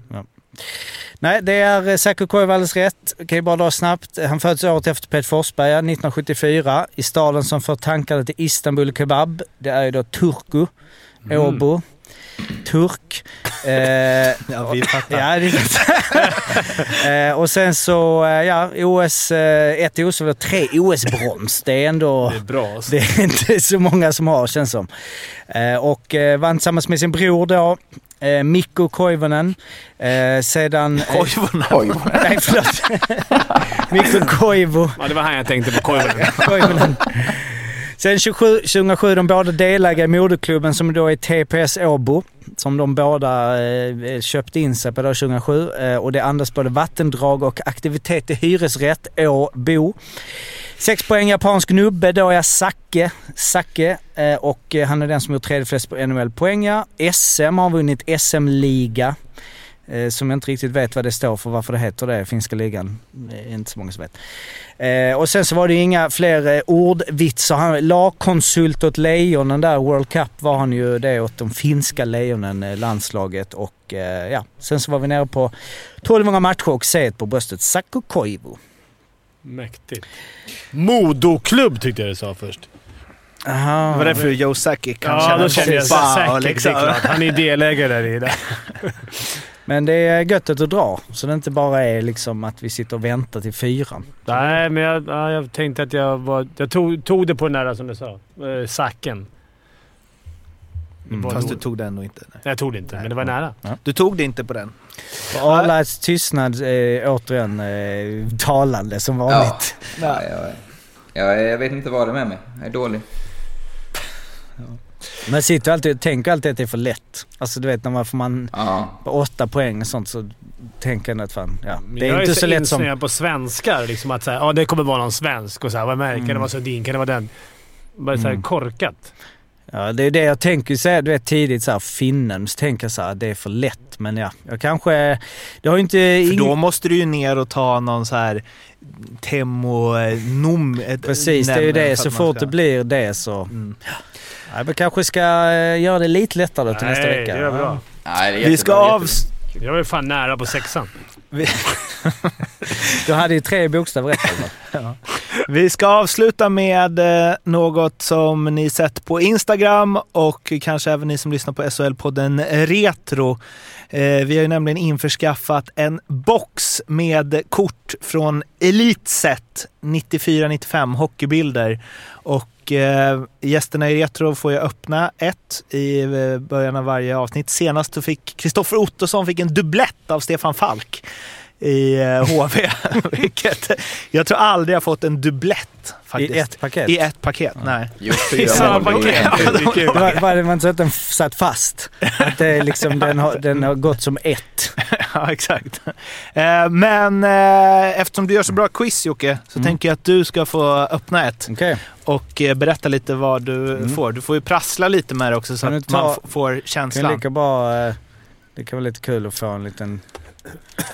Nej, det är Sakko Koivu alldeles rätt. Kan ju bara dra snabbt. Han föddes året efter Peter Forsberg, 1974, i staden som för tankarna till Istanbul Kebab. Det är ju då Turku, Åbo, Turk. Eh, ja vi fattar. Ja, det är eh, Och sen så, eh, ja, OS, eh, ett OS och tre OS-brons. Det är ändå... Det är bra alltså. Det är inte så många som har, känns som. Eh, och eh, vann tillsammans med sin bror då, eh, Mikko Koivunen. Eh, sedan... Eh, Koivunen. Koivunen. nej, förlåt. Mikko Koivu. Ja, det var han jag tänkte på. Koivunen. Koivunen. Sen 27, 2007 de båda delägare i moderklubben som då är TPS Åbo. Som de båda eh, eh, köpte in sig på då 2007. Eh, och det andas både vattendrag och aktivitet i hyresrätt, Åbo. Sex poäng japansk nubbe, då är Sacke. Sacke eh, och eh, han är den som gjort tredje flest på NHL-poäng. ja. SM har vunnit SM-liga. Eh, som jag inte riktigt vet vad det står för, varför det heter det, finska ligan. Det är inte så många som vet. Eh, och sen så var det ju inga fler eh, ordvitsar. Han lagkonsult åt Lejonen där, World Cup var han ju det åt de finska Lejonen, eh, landslaget. Och ja, sen så var vi nere på 1200 matcher och C på bröstet. Sakko Koivu. Mäktigt. Modoklubb tyckte jag det sa först. Aha. Det var därför Joe Sakic kan Ja, känna då kände jag säkert. liksom. Det är klart. Han är delägare där i det. Men det är gött att dra, så det inte bara är liksom att vi sitter och väntar till fyran. Nej, men jag, ja, jag tänkte att jag var... Jag tog, tog det på den där som du sa. Eh, sacken. Var Fast du tog den nog inte. Nej. Nej, jag tog det inte, men det var nära. Du tog det inte på den. Arlights tystnad är återigen eh, talande som vanligt. Ja, jag, jag, jag vet inte vad det är med mig. Jag är dålig. Men sitter alltid, tänker alltid att det är för lätt. Alltså du vet när man får man Ja. på åtta poäng och sånt så tänker jag att fan, ja. Det jag är inte så lätt som... insnöad på svenskar. Liksom att säga, ja det kommer vara någon svensk och så här, vad märker Kan det vara Sundin? Kan det vara den? Bara så här Mm. korkat. Ja, det är det jag tänker säga, du vet tidigt såhär finnen, så tänker jag såhär det är för lätt. Men ja, jag kanske... Det har ju inte... För ing- då måste du ju ner och ta någon så här Temmo eh, Nom... Precis, det är ju det. Så man fort ska- det blir det så... Mm. Ja, vi kanske ska eh, göra det lite lättare till nästa Nej, vecka. det är bra. Nej, det är Vi ska av... Jag var ju fan nära på sexan. Du hade ju tre bokstäver rätt. eller? Vi ska avsluta med eh, något som ni sett på Instagram och kanske även ni som lyssnar på SHL-podden Retro. Eh, vi har ju nämligen införskaffat en box med kort från Elitset 94-95 hockeybilder. Och eh, gästerna i Retro får jag öppna ett i eh, början av varje avsnitt. Senast så fick Kristoffer Ottosson fick en dubblett av Stefan Falk i eh, HV. Vilket, jag tror aldrig jag fått en dubblett faktiskt. I ett paket? I ett paket, nej. Just I samma paket. Var det man att den satt fast? Att det är liksom, den, har, den har gått som ett? ja, exakt. Eh, men eh, eftersom du gör så bra quiz Jocke, så Mm. tänker jag att du ska få öppna ett. Okej. Och eh, berätta lite vad du Mm. får. Du får ju prassla lite med det också så Kan att ta- man får Kan känslan. lika bra... eh, Det kan vara lite kul att få en liten...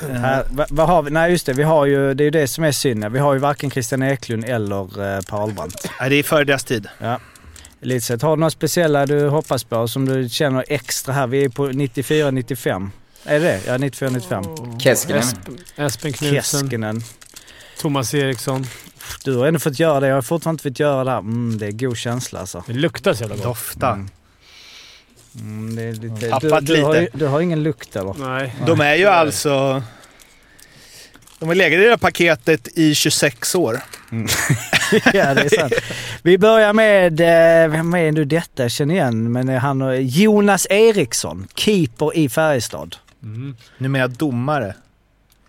Här, vad, vad har vi? Nej just det, vi har ju, det är ju det som är synd. Vi har ju varken Christian Eklund eller eh, Per Ahlbrandt. Nej, det är före deras tid. Ja. Elitset, har du några speciella du hoppas på som du känner extra här? Vi är på 94-95. Är det det? Ja, 94-95. Keskinen. Esp- Espen Knutsen, Keskinen. Thomas Eriksson. Du har ändå fått göra det. Jag har fortfarande inte fått göra det här. Mm, det är god känsla alltså. Det luktar så jävla gott. Dofta. Mm. Mm, det är lite, du, du, har, ju- lite. du har ingen lukt eller? Nej. De är ju alltså... De har legat i det här paketet i 26 år. ja, det är sant. Vi börjar med, eh, vem är nu detta? Jag känner igen, men han Jonas Eriksson, keeper i Färjestad. Mm. Numera domare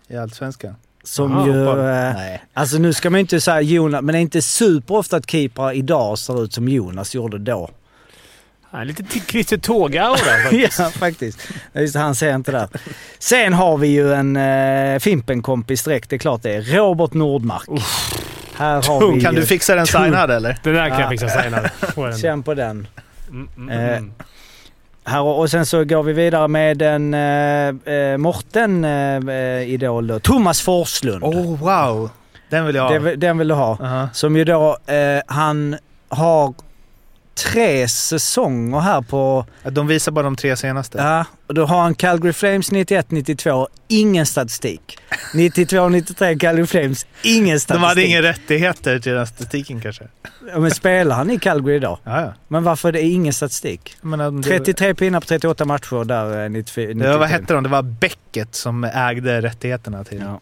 i Allsvenskan. Som Aha, ju... Eh, Nej. alltså nu ska man ju inte säga Jonas, men det är inte superofta att keeprar idag ser ut som Jonas gjorde då. Ja, lite Christer Tåge-aura faktiskt. ja, faktiskt. Just det, han ser inte där. Sen har vi ju en eh, Fimpen-kompis direkt, det är klart det är. Robert Nordmark. Här har vi Kan ju- du fixa den Tung. signad eller? Den där kan Ja. jag fixa signad. Den. Känn på den. Mm, mm, Eh, mm. Här, och sen så går vi vidare med en eh, eh, Morten eh, eh. Thomas Forslund. Oh wow! Den vill jag ha. Det- Den vill du ha. Aha. Som ju då, eh, han har tre säsonger här på... De visar bara de tre senaste. Ja, och då har han Calgary Flames 91-92, ingen statistik. 92-93 Calgary Flames, ingen statistik. De hade inga rättigheter till den statistiken kanske. Ja, Men spelar han i Calgary idag? Ja, ja. Men varför är det ingen statistik? Men, det, 33 pinnar på 38 matcher där eh, 94. det var, vad 93. hette de? Det var Becket som ägde rättigheterna till Ja.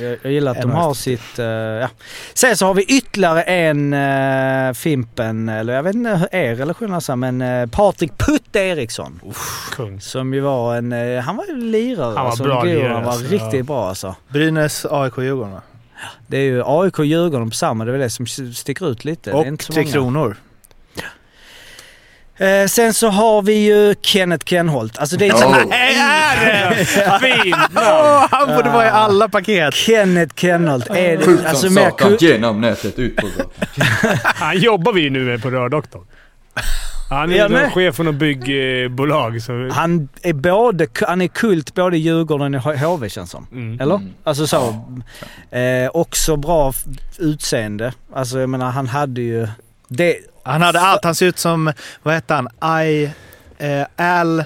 Jag, jag gillar att de har röst. sitt... eh, ja. Sen så har vi ytterligare en uh, Fimpen, eller jag vet inte hur er relation är, så, men uh, Patrik Putte Eriksson. Kung. Som ju var en... eh, han var ju lirare. Han var alltså, bra lirare, Han var alltså, riktigt ja. bra alltså. Brynäs, AIK, Djurgården va? Det är ju AIK och Djurgården på samma, det är väl det som sticker ut lite. Och Tre många. Kronor. Eh, sen så har vi ju Kenneth Kenholt. Alltså det är Oh. Nej, är det? Fint Åh, han borde vara i alla paket. Kenneth Kenholt. Är det, Sjukt alltså som mer satan genom nätet ut på. Han jobbar vi ju nu med på Rördoktorn. Han är med. chef för något byggbolag. Så... Han är både, han är kult både i Djurgården och i HV känns som. Mm. Eller? Mm. Alltså så. Eh, också bra utseende. Alltså jag menar han hade ju... Det, Han hade allt. Han ser ut som, vad hette han? I, eh, Al...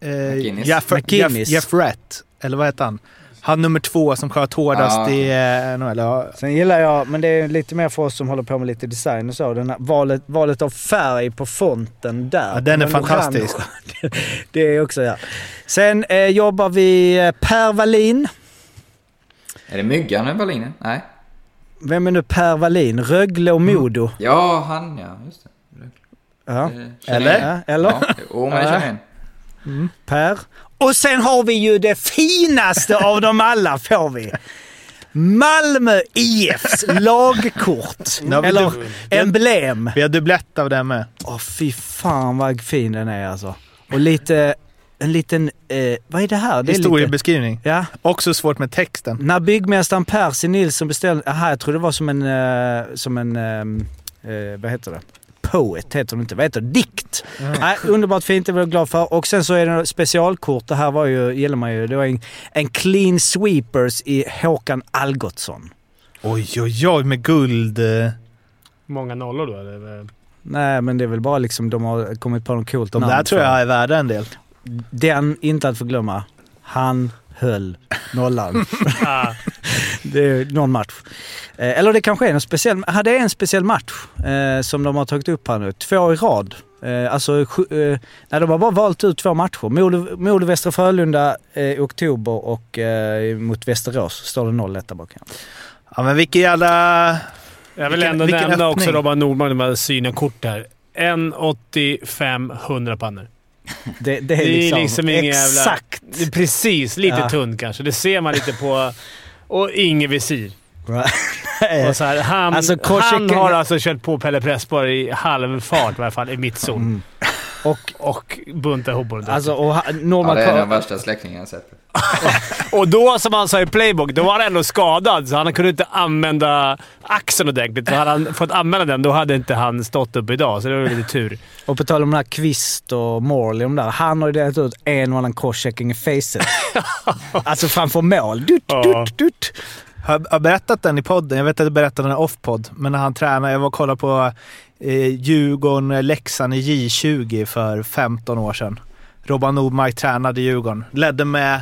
Eh. Jeff, McGinnis. Jeff, Jeff Rett. Eller vad hette han? Han nummer två som sköt hårdast Ah. i eh, NHL. Ja. sen gillar jag, men det är lite mer för oss som håller på med lite design och så. Den här, valet, valet av färg på fonten där. Ja, den är Men fantastisk. det är också ja. Sen eh, jobbar vi eh, Per Wallin. Är det Myggan eller Wallinen? Nej. Vem är nu Per Wallin? Rögle och Modo. Ja, han ja. Just det. Ja. Eh, Eller? Ja, eller? Ja, jo, men jag känner igen. Per. Och sen har vi ju det finaste av dem alla får vi. Malmö IFs lagkort. Eller emblem. Vi har dubblett av den med. Åh fy fan vad fin den är alltså. Och lite, en liten, eh, vad är det här? Det är lite, Historiebeskrivning. ja. Också svårt med texten. När byggmästaren Percy Nilsson beställde, aha jag tror det var som en, eh, som en, eh, eh, vad heter det? Poet heter det inte, vad heter det? Dikt! Nej, underbart fint, det var jag glad för. Och sen så är det specialkort, det här var ju, gillar man ju, det var en, en clean sweepers i Håkan Algotsson. Oj, oj, oj med guld. eh. Många nollor då eller? Nej men det är väl bara liksom, de har kommit på något coolt De namn där tror jag är värda en del. Den, inte att förglömma, han höll nollan. Ah. det är någon match. Eh, eller det kanske är en speciell, hade en speciell match eh, som de har tagit upp här nu. Två i rad. Eh, alltså, nej, de har bara valt ut två matcher. Modo, Västra Frölunda i oktober och mot Västerås står det 0-1 där bak. Ja, men vilken jävla... Jag vill Vilken- ändå vilken nämna öppning. också Robban Nordmark när man synar kort här. 1,85 100 pannor. Det, det är Det är liksom, liksom ingen exakt. Precis, lite Ja. tunn kanske. Det ser man lite på... Och ingen visir. Här, han, Alltså, han har alltså kört på Pelle Pressborg i halvfart i alla fall, i mittzon. Mm. Och, Och buntat ihop honom. alltså, och ha- Ja, det är den värsta släckningen jag sett. Och då, som han sa i Playbook, då var han ändå skadad så han kunde inte använda axeln ordentligt. Så hade han fått använda den, då hade inte han stått upp idag. Så det var lite tur. Och på tal om den här Kvist och Morley, de där. Han har ju delat ut en och annan crosschecking i facet. alltså framför mål. Dutt, Ja. dutt, dutt. Har, har berättat den i podden. Jag vet att jag berättade den off-podd, men när han tränade. Jag var och kollade på eh, Djurgården-Leksand i J20 för 15 år sedan. Robban Nordmark tränade Djurgården. Ledde med...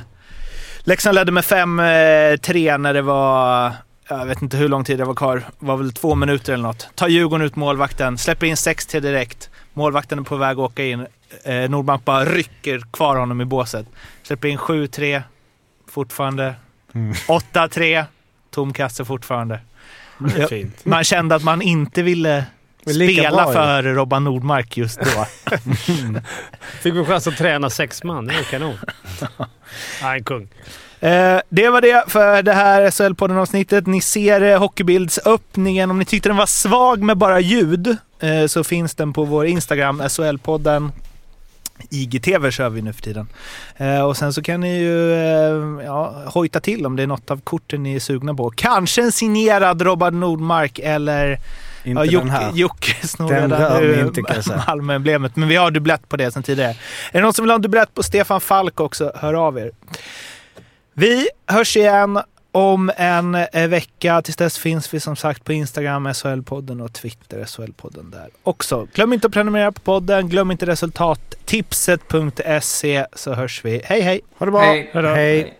Leksand ledde med 5-3 när det var... Jag vet inte hur lång tid det var kvar. Det var väl två minuter eller något. Tar Djurgården ut målvakten, släpper in 6-3 direkt. Målvakten är på väg att åka in. Eh, Nordmark bara rycker kvar honom i båset. Släpper in 7-3. Fortfarande. 8-3. Tom kasse fortfarande. Ja, Fint. Man kände att man inte ville spela bra ju. för Robban Nordmark just då. Fick vi chans att träna sex man. Det var kanon. Ja, en kung. Eh, det var det för det här SHL-podden-avsnittet. Ni ser eh, Hockeybilds-öppningen. Om ni tyckte den var svag med bara ljud eh, så finns den på vår Instagram, SHL-podden. IGTV kör vi nu för tiden. Eh, och sen så kan ni ju eh, ja, hojta till om det är något av korten ni är sugna på. Kanske en signerad Robban Nordmark eller Inte ja, den här. Jocke, Jocke snor Den redan rör nu mig inte. Malmö-emblemet. Men vi har dubblett på det sedan tidigare. Är det någon som vill ha en dubblett på Stefan Falk också, hör av er. Vi hörs igen om en eh, vecka. Tills dess finns vi som sagt på Instagram, SHL-podden och Twitter, SHL-podden där också. Glöm inte att prenumerera på podden. Glöm inte resultattipset.se så hörs vi. Hej hej! Ha det bra. Hej. Hejdå. Hej.